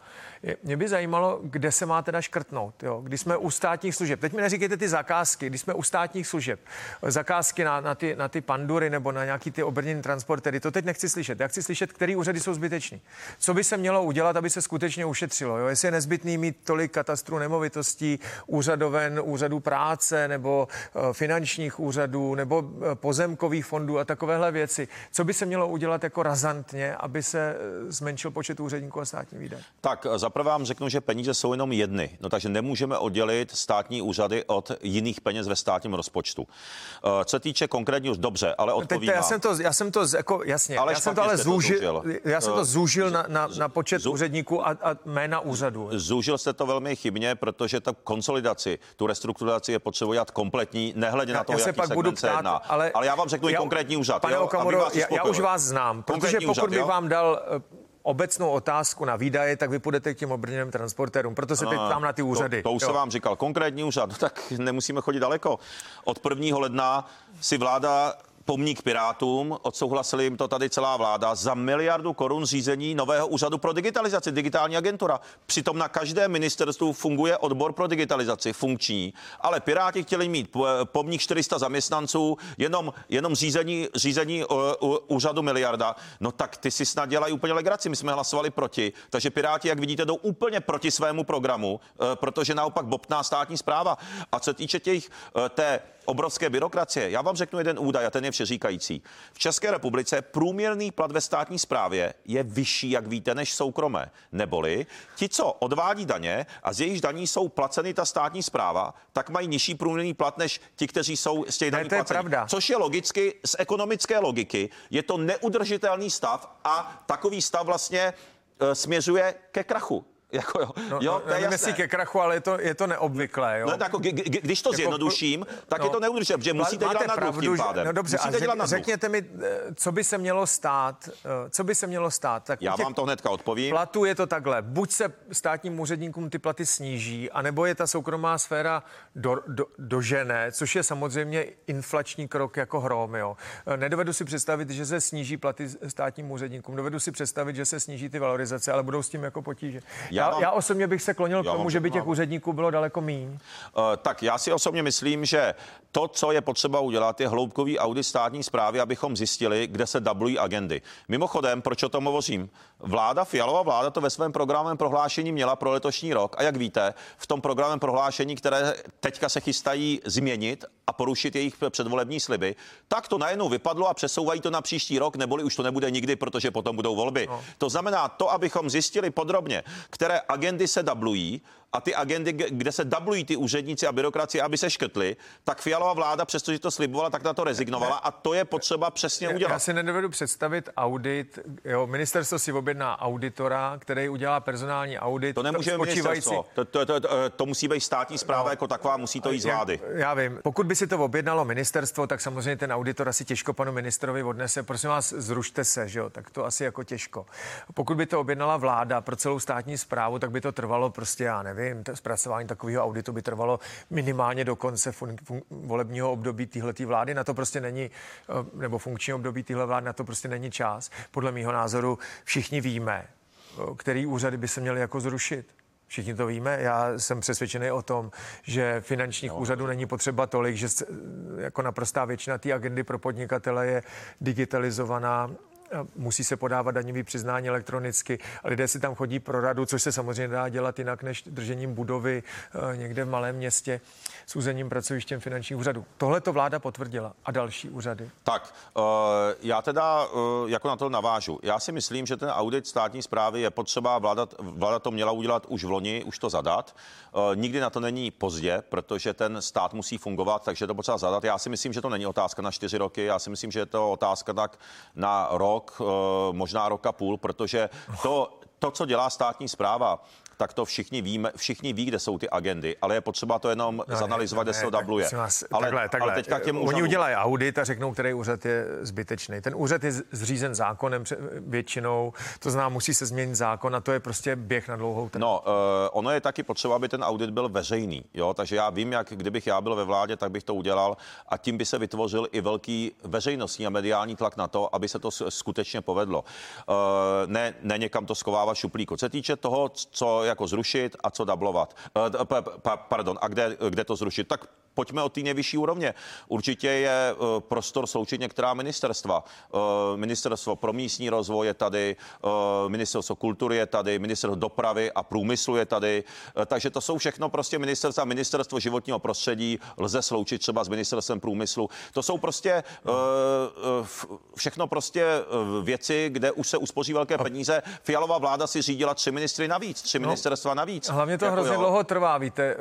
Mě by zajímalo, kde se má teda škrtnout, jo? když jsme u státních služeb. Teď mi neříkejte ty zakázky, když jsme u státních služeb. Zakázky na, na, ty, na ty pandury nebo na nějaký ty obrněný transportery, to teď nechci slyšet. Já chci slyšet, který úřady jsou zbytečný. Co by se mělo udělat, aby se skutečně ušetřilo? Jo? Jestli je nezbytný mít tolik katastrů nemovitostí, úřadoven, úřadů práce nebo uh, finančních úřadů nebo uh, pozemkových fondů a takovéhle věci, věci. Co by se mělo udělat jako razantně, aby se eh, zmenšil počet úředníků a státní výdaje? Tak zaprvé vám řeknu, že peníze jsou jenom jedny, no takže nemůžeme oddělit státní úřady od jiných peněz ve státním rozpočtu. Co se týče konkrétního, dobře, ale odpovím Teď, já jsem to, já jsem to jako, jasně, ale já jsem to ale zúžil, to já jsem to zúžil na, na, na počet zů, úředníků a, a jména úřadu. Zúžil jste to velmi chybně, protože ta konsolidaci, tu restrukturaci je potřeba dělat kompletní, nehledě já, na to, já se jaký pak budu ptát, jedná. Ale, ale já vám řeknu já, i konkrétní úřad. Pane jo, Okamuro, já, já už vás znám, protože pokud úřad, bych jo? vám dal eh, obecnou otázku na výdaje, tak vy půjdete k těm obrněným transportérům. Proto se ptám na ty úřady. To, to už jo. se vám říkal. Konkrétní úřad, no [laughs] tak nemusíme chodit daleko. Od 1. ledna si vláda pomník Pirátům, odsouhlasili jim to tady celá vláda, za miliardu korun řízení nového úřadu pro digitalizaci, digitální agentura. Přitom na každém ministerstvu funguje odbor pro digitalizaci, funkční, ale Piráti chtěli mít pomník 400 zaměstnanců, jenom, jenom řízení, řízení úřadu miliarda. No tak ty si snad dělají úplně legraci, my jsme hlasovali proti, takže Piráti, jak vidíte, jdou úplně proti svému programu, uh, protože naopak bobtná státní zpráva. A co týče těch, uh, té obrovské byrokracie. Já vám řeknu jeden údaj a ten je všeříkající. V České republice průměrný plat ve státní správě je vyšší, jak víte, než soukromé. Neboli ti, co odvádí daně a z jejich daní jsou placeny ta státní zpráva, tak mají nižší průměrný plat než ti, kteří jsou z těch daní to je placeni. pravda. Což je logicky z ekonomické logiky. Je to neudržitelný stav a takový stav vlastně e, směřuje ke krachu. Jako jo, no, jo, no, to je jasné. ke krachu, ale je to, je to neobvyklé. Jo? No, jako, g- g- když to jako, zjednoduším, tak no, je to neudržitelné, protože musíte dělat na pravdu, tím pádem. No dobře, musíte a dělat na řekněte mi, eh, co by se mělo stát, eh, co by se mělo stát. Tak Já vám to hnedka odpovím. Platu je to takhle, buď se státním úředníkům ty platy sníží, anebo je ta soukromá sféra do, do, dožené, což je samozřejmě inflační krok jako hrom. Jo. Eh, nedovedu si představit, že se sníží platy státním úředníkům, dovedu si představit, že se sníží ty valorizace, ale budou s tím jako potíže. Já já, já osobně bych se klonil k tomu, že by těch úředníků bylo daleko méně. Uh, tak já si osobně myslím, že to, co je potřeba udělat, je hloubkový audit státní zprávy, abychom zjistili, kde se dublují agendy. Mimochodem, proč o tom hovořím? Vláda, Fialová vláda to ve svém programovém prohlášení měla pro letošní rok. A jak víte, v tom programovém prohlášení, které teďka se chystají změnit a porušit jejich předvolební sliby, tak to najednou vypadlo a přesouvají to na příští rok, neboli už to nebude nikdy, protože potom budou volby. No. To znamená to, abychom zjistili podrobně, které agendy se dublují a ty agendy, kde se dublují ty úředníci a byrokracie, aby se škrtly, tak Fialová vláda, přestože to slibovala, tak na to rezignovala a to je potřeba přesně udělat. Já si nedovedu představit audit, jo, ministerstvo si objedná auditora, který udělá personální audit. To nemůže ministerstvo, to, to, to, to, to musí být státní zpráva no, jako taková, musí to jít z vlády. Já, já vím, pokud by si to objednalo ministerstvo, tak samozřejmě ten auditor asi těžko panu ministrovi odnese, prosím vás, zrušte se, že jo, tak to asi jako těžko. Pokud by to objednala vláda pro celou státní zprávu, tak by to trvalo prostě, já nevím, nevím, zpracování takového auditu by trvalo minimálně do konce fun, fun, volebního období téhletý vlády. Na to prostě není, eh, nebo funkčního období téhle vlády, na to prostě není čas. Podle mého názoru všichni víme, eh, který úřady by se měly jako zrušit. Všichni to víme. Já jsem přesvědčený o tom, že finančních no. úřadů není potřeba tolik, že jako naprostá většina té agendy pro podnikatele je digitalizovaná musí se podávat daňový přiznání elektronicky. Lidé si tam chodí pro radu, což se samozřejmě dá dělat jinak než držením budovy eh, někde v malém městě s územním pracovištěm finančních úřadů. Tohle to vláda potvrdila a další úřady. Tak, uh, já teda uh, jako na to navážu. Já si myslím, že ten audit státní zprávy je potřeba, vláda, vláda to měla udělat už v loni, už to zadat. Nikdy na to není pozdě, protože ten stát musí fungovat, takže to potřeba zadat. Já si myslím, že to není otázka na čtyři roky, já si myslím, že je to otázka tak na rok, uh, možná rok a půl, protože to, to, co dělá státní zpráva, tak to všichni víme, všichni ví, kde jsou ty agendy, ale je potřeba to jenom no, zanalizovat, ne, kde se to dubluje. Ale, takhle, takhle. ale teďka těm Oni udělají audit a řeknou, který úřad je zbytečný. Ten úřad je zřízen zákonem většinou, to znamená, musí se změnit zákon a to je prostě běh na dlouhou trhu. No, uh, ono je taky potřeba, aby ten audit byl veřejný, jo, takže já vím, jak kdybych já byl ve vládě, tak bych to udělal a tím by se vytvořil i velký veřejnostní a mediální tlak na to, aby se to skutečně povedlo. Uh, ne, ne někam to schovávat šuplíku. Co se týče toho, co jako zrušit a co dublovat. Uh, pardon, a kde, kde to zrušit? Tak pojďme od té nejvyšší úrovně. Určitě je prostor sloučit některá ministerstva. Ministerstvo pro místní rozvoj je tady, ministerstvo kultury je tady, ministerstvo dopravy a průmyslu je tady. Takže to jsou všechno prostě ministerstva. Ministerstvo životního prostředí lze sloučit třeba s ministerstvem průmyslu. To jsou prostě všechno prostě věci, kde už se uspoří velké peníze. Fialová vláda si řídila tři ministry navíc, tři no, ministerstva navíc. Hlavně to jako hrozně jo. dlouho trvá, víte.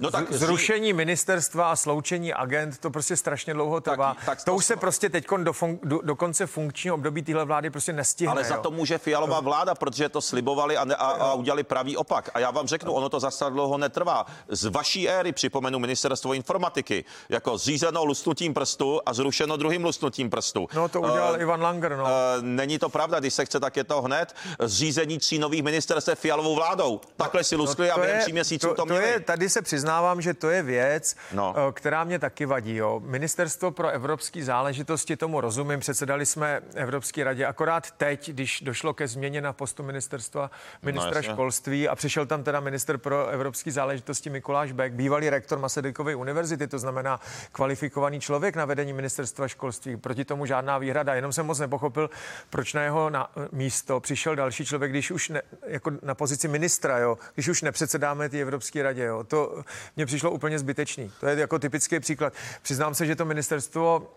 No tak zrušení ministerstva a sloučení agent, to prostě strašně dlouho trvá. Tak, tak to, to už se prostě teď do, fun, do, do konce funkčního období téhle vlády prostě nestihne. Ale jo. za to může Fialová vláda, protože to slibovali a, ne, a, a udělali pravý opak. A já vám řeknu, ono to zase dlouho netrvá. Z vaší éry připomenu ministerstvo informatiky, jako zřízeno lustnutím prstu a zrušeno druhým lustnutím prstu. No to udělal uh, Ivan Langer, no. Uh, není to pravda, když se chce, tak je to hned. Zřízení tří nových ministerstv Fialovou vládou. Takhle si luskli no, a během tří měsíců to, to, to je, Tady se přiznávám, že to je věc, no. Eh, která mě taky vadí. Jo. Ministerstvo pro evropské záležitosti, tomu rozumím, předsedali jsme Evropské radě, akorát teď, když došlo ke změně na postu ministerstva ministra no, školství a přišel tam teda minister pro evropské záležitosti Mikuláš Beck, bývalý rektor Masarykovy univerzity, to znamená kvalifikovaný člověk na vedení ministerstva školství. Proti tomu žádná výhrada, jenom jsem moc nepochopil, proč na jeho na, místo přišel další člověk, když už ne, jako na pozici ministra, jo, když už nepředsedáme ty Evropské radě. Jo. To mně přišlo úplně zbytečný. To je jako typický příklad. Přiznám se, že to ministerstvo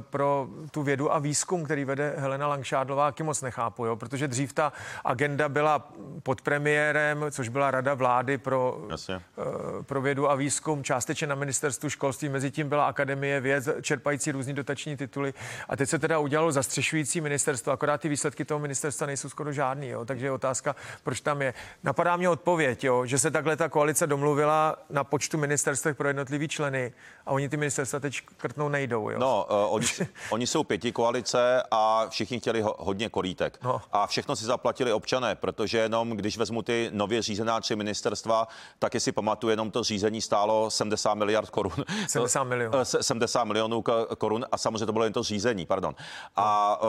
pro tu vědu a výzkum, který vede Helena Langšádlová, taky moc nechápu, jo? protože dřív ta agenda byla pod premiérem, což byla rada vlády pro, Jasně. Eh, pro vědu a výzkum, částečně na ministerstvu školství, mezi tím byla Akademie věd, čerpající různý dotační tituly a teď se teda udělalo zastřešující ministerstvo, akorát ty výsledky toho ministerstva nejsou skoro žádný, jo? takže je otázka, proč tam je. Napadá mě odpověď, jo? že se takhle ta koalice domluvila na počtu ministerstvech pro jednotlivý členy a oni ty ministerstva teď krtnou nejdou. Jo? No, uh oni, [laughs] oni jsou pěti koalice a všichni chtěli ho, hodně kolítek. No. A všechno si zaplatili občané, protože jenom když vezmu ty nově řízená tři ministerstva, tak si pamatuju, jenom to řízení stálo 70 miliard korun. [laughs] 70 milionů. 70 milionů korun a samozřejmě to bylo jen to řízení, pardon. A no.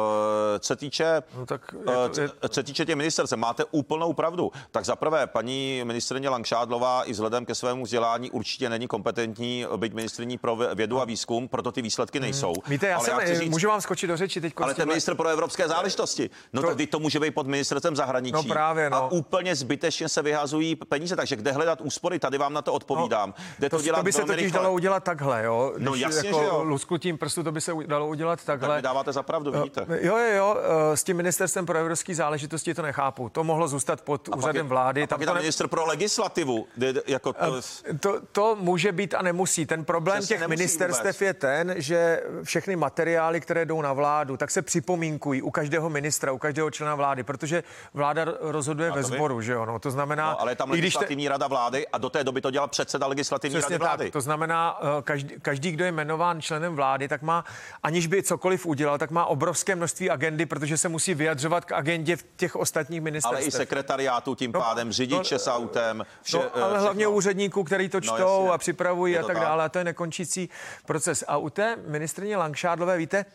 co týče, no, tak je to, je... co týče těch ministerstv, máte úplnou pravdu. Tak za prvé, paní ministrině Langšádlová i vzhledem ke svému vzdělání určitě není kompetentní být ministriní pro vědu a výzkum, proto ty výsledky nejsou. Hmm. Víte, já ale jsem, já říct, můžu vám skočit do řeči teď. Ale ten minister pro evropské záležitosti, no to, tak to může být pod ministerstvem zahraničí. No právě, no. A úplně zbytečně se vyhazují peníze, takže kde hledat úspory, tady vám na to odpovídám. No, kde to, to, dělat to by se totiž rychle. dalo udělat takhle, jo. No, Když no jasně, jako že jo. Prstu to by se dalo udělat takhle. Tak dáváte za pravdu, vidíte. Jo, jo, jo, eh, s tím ministerstvem pro evropské záležitosti to nechápu. To mohlo zůstat pod a úřadem je, vlády. A tam je tam minister pro legislativu. Jako to... Eh, to, to může být a nemusí. Ten problém těch ministerstev je ten, že všechny materiály, které jdou na vládu, tak se připomínkují u každého ministra, u každého člena vlády, protože vláda rozhoduje ve sboru, že jo? No, to znamená... No, ale je tam legislativní te... rada vlády a do té doby to dělal předseda legislativní Přesně rady vlády. Tak, to znamená, eh, každý, každý, kdo je jmenován členem vlády, tak má, aniž by cokoliv udělal, tak má obrovské množství agendy, protože se musí vyjadřovat k agendě v těch ostatních ministerstvech. Ale i sekretariátu tím no, pádem, řidiče no, s autem. Vše, no, ale všechno. hlavně úředníků, který to no, čtou no, a připravují a tak, tak dále. A to je nekončící proces. A u té ministrině Langšádlové, víte,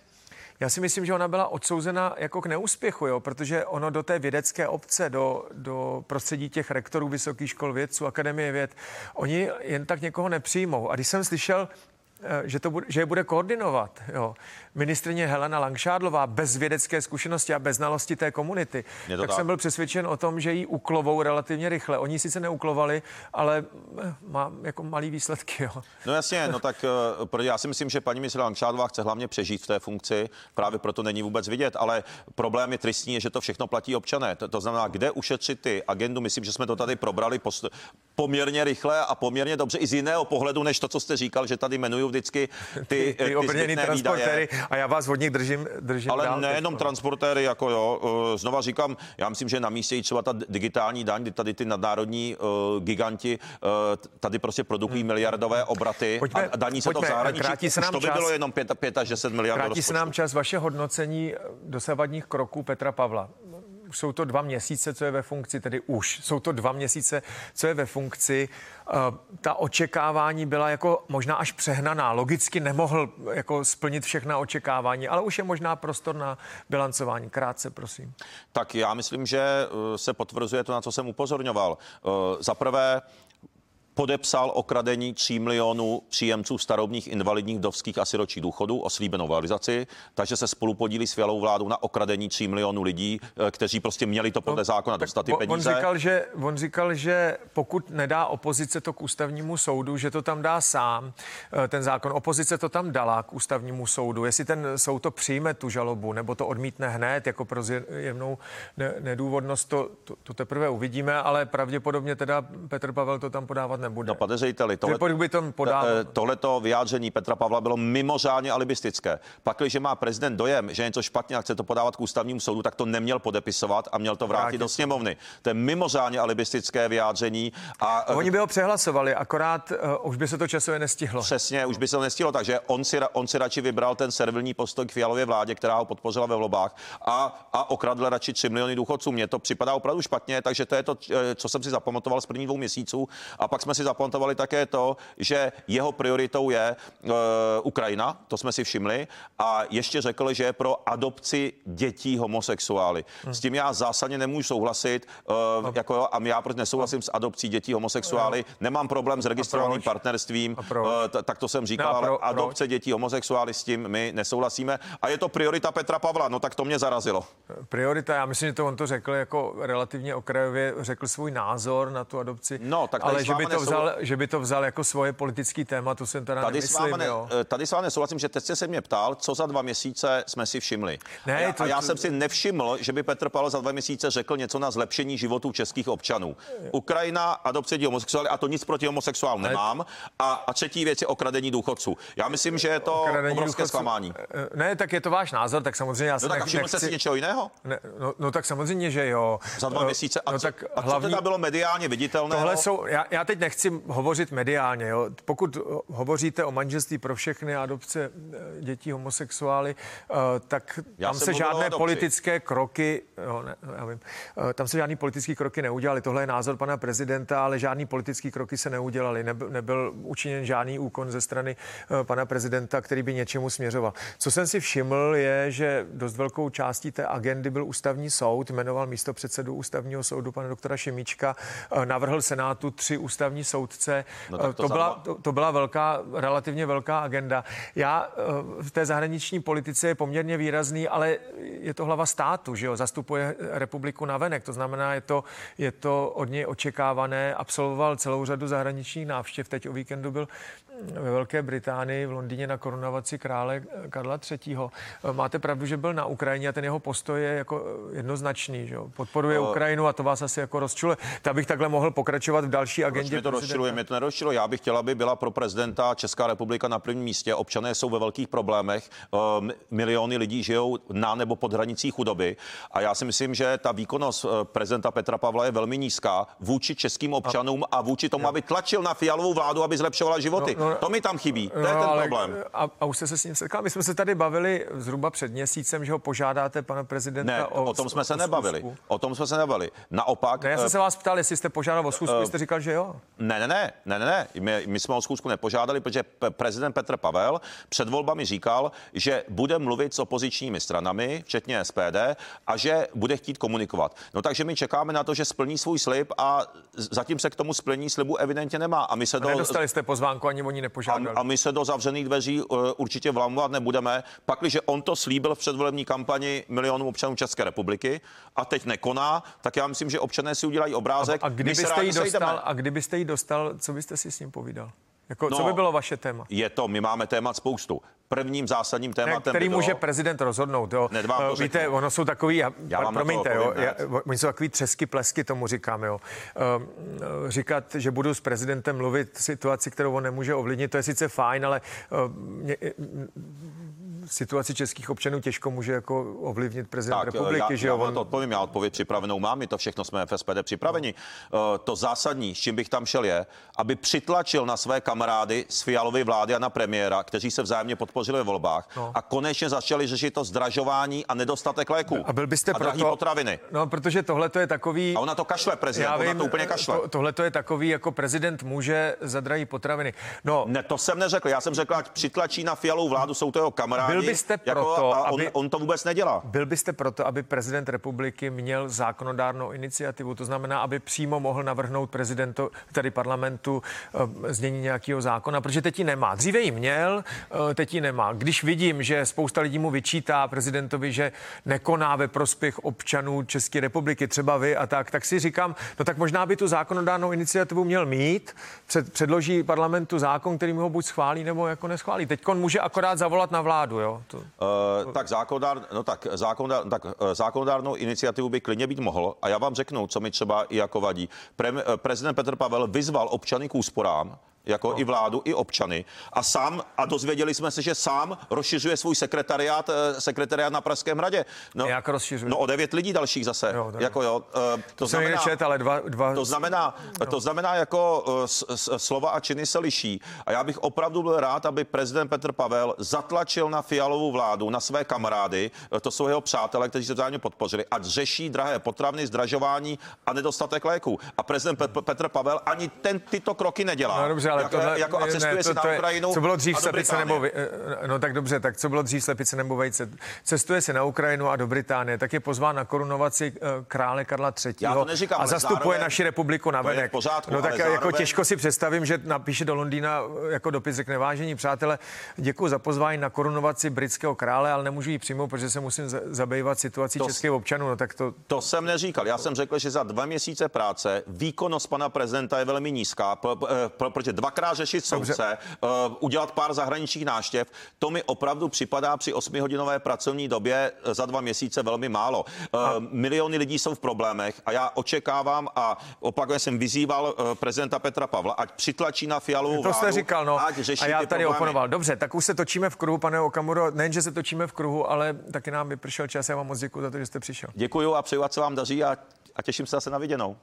já si myslím, že ona byla odsouzena jako k neúspěchu, jo, protože ono do té vědecké obce, do, do prostředí těch rektorů vysokých škol vědců, Akademie věd, oni jen tak někoho nepřijmou. A když jsem slyšel Eh, že, to bude, že je bude koordinovat. Jo. Ministrině Helena Langšádlová bez vědecké zkušenosti a bez znalosti té komunity, tak, tak jsem byl přesvědčen o tom, že ji uklovou relativně rychle. Oni sice neuklovali, ale eh, má jako malý výsledky. Jo. No jasně, no tak eh, já si myslím, že paní ministrině Langšádlová chce hlavně přežít v té funkci, právě proto není vůbec vidět, ale problém je tristní, že to všechno platí občané. To, to znamená, kde ušetřit ty agendu, myslím, že jsme to tady probrali post, poměrně rychle a poměrně dobře i z jiného pohledu, než to, co jste říkal, že tady jmenuju vždycky ty, [laughs] ty, ty, ty transportéry a já vás od nich držím, držím Ale dál nejenom teď, transportéry, jako jo, uh, znova říkám, já myslím, že na místě i třeba ta digitální daň, kdy tady ty nadnárodní uh, giganti uh, tady prostě produkují hmm. miliardové obraty pojďme, a daní se pojďme, to v zahraničí. Se nám to by čas, bylo jenom 5, 5 až 10 miliard Krátí se nám čas vaše hodnocení dosavadních kroků Petra Pavla jsou to dva měsíce, co je ve funkci, tedy už jsou to dva měsíce, co je ve funkci. Eh, ta očekávání byla jako možná až přehnaná. Logicky nemohl jako splnit všechna očekávání, ale už je možná prostor na bilancování. Krátce, prosím. Tak já myslím, že eh, se potvrzuje to, na co jsem upozorňoval. Eh, za prvé, podepsal okradení 3 milionů příjemců starobních, invalidních, vdovských a siročích důchodů o slíbenou valorizaci, takže se spolu podílí s fialovou vládou na okradení 3 milionů lidí, eh, kteří prostě měli to podle no, zákona dostat ty peníze. On říkal, že, on říkal, že pokud nedá opozice to k ústavnímu soudu, že to tam dá sám, eh, ten zákon. Opozice to tam dala k ústavnímu soudu. Jestli ten soud to přijme, tu žalobu, nebo to odmítne hned jako pro jemnou nedůvodnost, to, to, to teprve uvidíme, ale pravděpodobně teda Petr Pavel to tam podávat nebude. No, podezřejteli, tohle, by to. Eh, tohleto vyjádření Petra Pavla bylo mimořádně alibistické. Pak, když má prezident dojem, že něco špatně a chce to podávat k ústavnímu soudu, tak to neměl podepisovat a měl to vrátit Vrátit. do sněmovny. To je mimořádně alibistické vyjádření. A, a oni by ho přehlasovali, akorát uh, už by se to časově nestihlo. Přesně, už by se to nestihlo, takže on si, on si radši vybral ten servilní postoj k Fialově vládě, která ho podpořila ve volbách a, a okradl radši 3 miliony důchodců. Mně to připadá opravdu špatně, takže to je to, eh, co jsem si zapamatoval z prvních dvou měsíců. A pak jsme si zapamatovali také to, že jeho prioritou je uh, Ukrajina, to jsme si všimli, a ještě řekl, že je pro adopci dětí homosexuály. Hmm. S tím já zásadně nemůžu souhlasit, uh, a, jako, a já proč nesouhlasím s adopcí dětí homosexuály. A, nemám problém s registrovaným partnerstvím, uh, t- tak to jsem říkal, no, pro, ale adopce proč? dětí homosexuály s tím my nesouhlasíme. A je to priorita Petra Pavla, no tak to mě zarazilo. Priorita, já myslím, že to on to řekl jako relativně okrajově, řekl svůj názor na tu adopci. No, tak ale že by, to vzal, že by to vzal jako svoje politický téma, to jsem teda tady nemyslím, s vámi, jo. Eh, tady s vámi nesouhlasím, že teď jste se mě ptal, co za dva měsíce jsme si všimli. Ne, a já, to, a já to... jsem si nevšiml, že by Petr Pavel za dva měsíce řekl něco na zlepšení životů českých občanů. Ukrajina, adopce dětí a to nic proti homosexuálům nemám. A, a třetí věc je okradení důchodců. Já myslím, že je to okradení obrovské důchodců, zklamání. Eh, ne, tak je to váš názor, tak samozřejmě já no, tak nech, nechci... si něčeho jiného? Ne, no, no, tak samozřejmě, že jo. Za dva uh, měsíce. A, no, co, tak a co hlavní... teda bylo mediálně viditelné? Tohle jsou, já, já teď nechci hovořit mediálně, jo. Pokud hovoříte o manželství pro všechny a adopce eh, dětí homosexuály, uh, tak já tam se žádné politické kroky, jo, ne, já vím, uh, tam se žádný politický kroky neudělali. Tohle je názor pana prezidenta, ale žádný politický kroky se neudělali. Nebyl, nebyl učiněn žádný úkon ze strany pana prezidenta, který by něčemu směřoval. Co jsem si všiml, je, že dost velkou částí té agendy byl ústavní soud, jmenoval místo předsedu ústavního soudu pana doktora Šimíčka, navrhl Senátu tři ústavní soudce. No to, to, byla, to, to byla velká, relativně velká agenda. Já v té zahraniční politice je poměrně výrazný, ale je to hlava státu, že jo, zastupuje republiku na venek, to znamená, je to, je to od něj očekávané, absolvoval celou řadu zahraničních návštěv, teď o víkendu byl ve Velké Británii, v Londýně na korunovaci krále Karla III. Máte pravdu, že byl na Ukrajině a ten jeho postoj je jako jednoznačný, že jo? podporuje uh, Ukrajinu a to vás asi jako rozčule. Tak bych takhle mohl pokračovat v další agendě. To rozčiluje, mě to nerozčilo. Já bych chtěla, aby byla pro prezidenta Česká republika na prvním místě. Občané jsou ve velkých problémech. Uh, miliony lidí žijou na nebo pod hranicí chudoby. A já si myslím, že ta výkonnost uh, prezidenta Petra Pavla je velmi nízká vůči českým občanům a, vůči tomu, aby tlačil na fialovou vládu, aby zlepšovala životy. No, no, to mi tam chybí. To no, je ten ale, problém. A, a už jste se s ním setkal. My jsme se tady bavili zhruba před měsícem, že ho požádáte, pana prezidenta, ne, o, o tom jsme o, se o nebavili. O tom jsme se nebavili. Naopak. Ne, já jsem uh, se vás ptal, jestli jste požádal o schůzku, uh, jste říkal, že jo. Ne, ne, ne, ne, ne. My, my jsme o schůzku nepožádali, protože prezident Petr Pavel před volbami říkal, že bude mluvit s opozičními stranami, včetně SPD, a že bude chtít komunikovat. No takže my čekáme na to, že splní svůj slib a zatím se k tomu splnění slibu evidentně nemá. A my se do... Nedostali jste pozvánku, ani oni nepožádali. A, a my se do zavřených dveří uh, určitě vlamovat nebudeme. Pakliže on to slíbil v předvolební kampani milionům občanů České republiky a teď nekoná, tak já myslím, že občané si udělají obrázek. A, a kdybyste ji dostal, a kdybyste dostal, co byste si s ním povídal? Jako, no, co by bylo vaše téma? Je to, my máme témat spoustu. Prvním zásadním tématem. Ne, který by může prezident rozhodnout. Jo. Vám to uh, Víte, ono jsou takový, já, já vám promiňte, jo, já, oni jsou takový třesky, plesky, tomu říkám. Jo. Uh, říkat, že budu s prezidentem mluvit situaci, kterou on nemůže ovlivnit, to je sice fajn, ale uh, mě, situaci českých občanů těžko může jako ovlivnit prezident tak, republiky. Já, že já on... to odpovím, já odpověď připravenou mám, my to všechno jsme v SPD připraveni. No. Uh, to zásadní, s čím bych tam šel, je, aby přitlačil na své kamarády z Fialovy vlády a na premiéra, kteří se vzájemně podpořili ve volbách no. a konečně začali řešit to zdražování a nedostatek léků. A byl byste a proto... potraviny. No, protože tohle to je takový. A ona to kašle, prezident, já vím, ona to úplně kašle. To, tohle to je takový, jako prezident může zadrají potraviny. No, ne, to jsem neřekl. Já jsem řekl, ať přitlačí na Fialovou vládu, jsou to jeho kamarádi byl byste proto, a on, aby, on to vůbec nedělá. Byl byste proto, aby prezident republiky měl zákonodárnou iniciativu, to znamená, aby přímo mohl navrhnout prezidentu, tedy parlamentu, eh, znění nějakého zákona, protože teď ji nemá. Dříve ji měl, eh, teď ji nemá. Když vidím, že spousta lidí mu vyčítá prezidentovi, že nekoná ve prospěch občanů České republiky, třeba vy a tak, tak si říkám, no tak možná by tu zákonodárnou iniciativu měl mít, před, předloží parlamentu zákon, který mu ho buď schválí nebo jako neschválí. Teď on může akorát zavolat na vládu, jo? To... Uh, tak zákonodár, no tak, zákonodár, tak uh, zákonodárnou iniciativu by klidně být mohl a já vám řeknu, co mi třeba i jako vadí. Pre, uh, prezident Petr Pavel vyzval občany k úsporám, jako no. i vládu, i občany. A sám, a dozvěděli jsme se, že sám rozšiřuje svůj sekretariát, eh, sekretariát na Pražském hradě. No, Jak rozšiřuje? No o devět lidí dalších zase. Jo, jako jo, to, to znamená, čet, ale dva, dva... To znamená, no. to znamená jako uh, slova a činy se liší. A já bych opravdu byl rád, aby prezident Petr Pavel zatlačil na fialovou vládu, na své kamarády, eh, to jsou jeho přátelé, kteří se vzájemně podpořili, ať řeší drahé potraviny, zdražování a nedostatek léků. A prezident Petr Pavel ani ten, tyto kroky nedělá. No, dobře, ale jako, tohle, jako a cestuje ne, to, na Ukrajinu. Co bylo dřív slepice nebo no tak dobře, tak co bylo dřív slepice nebo vejce? Cestuje si na Ukrajinu a do Británie, tak je pozván na korunovaci eh, krále Karla III. Já to neříkám, a zastupuje zároveň, naši republiku na venek. Pořádku, no tak zároveň... jako těžko si představím, že napíše do Londýna eh, jako dopis, řekne vážení přátelé, děkuji za pozvání na korunovaci britského krále, ale nemůžu ji přijmout, protože se musím zabývat situací to, českých občanů. No tak to... to jsem neříkal. Já jsem řekl, že za dva měsíce práce výkonnost pana prezidenta je velmi nízká, eh, protože dvakrát řešit soudce, uh, udělat pár zahraničních náštěv, to mi opravdu připadá při 8-hodinové pracovní době eh, za dva měsíce velmi málo. Uh, a... Miliony lidí jsou v problémech a já očekávám a opakuje jsem vyzýval uh, prezidenta Petra Pavla, ať přitlačí na fialovou To vládu, jste říkal, no. ať řeší a já tady problémy. oponoval. Dobře, tak už se točíme v kruhu, pane Okamuro. Nejen, že se točíme v kruhu, ale taky nám vypršel čas. Já vám moc děkuji za to, že jste přišel. Děkuji a přeju, ať se vám daří a, a těším se zase na viděnou.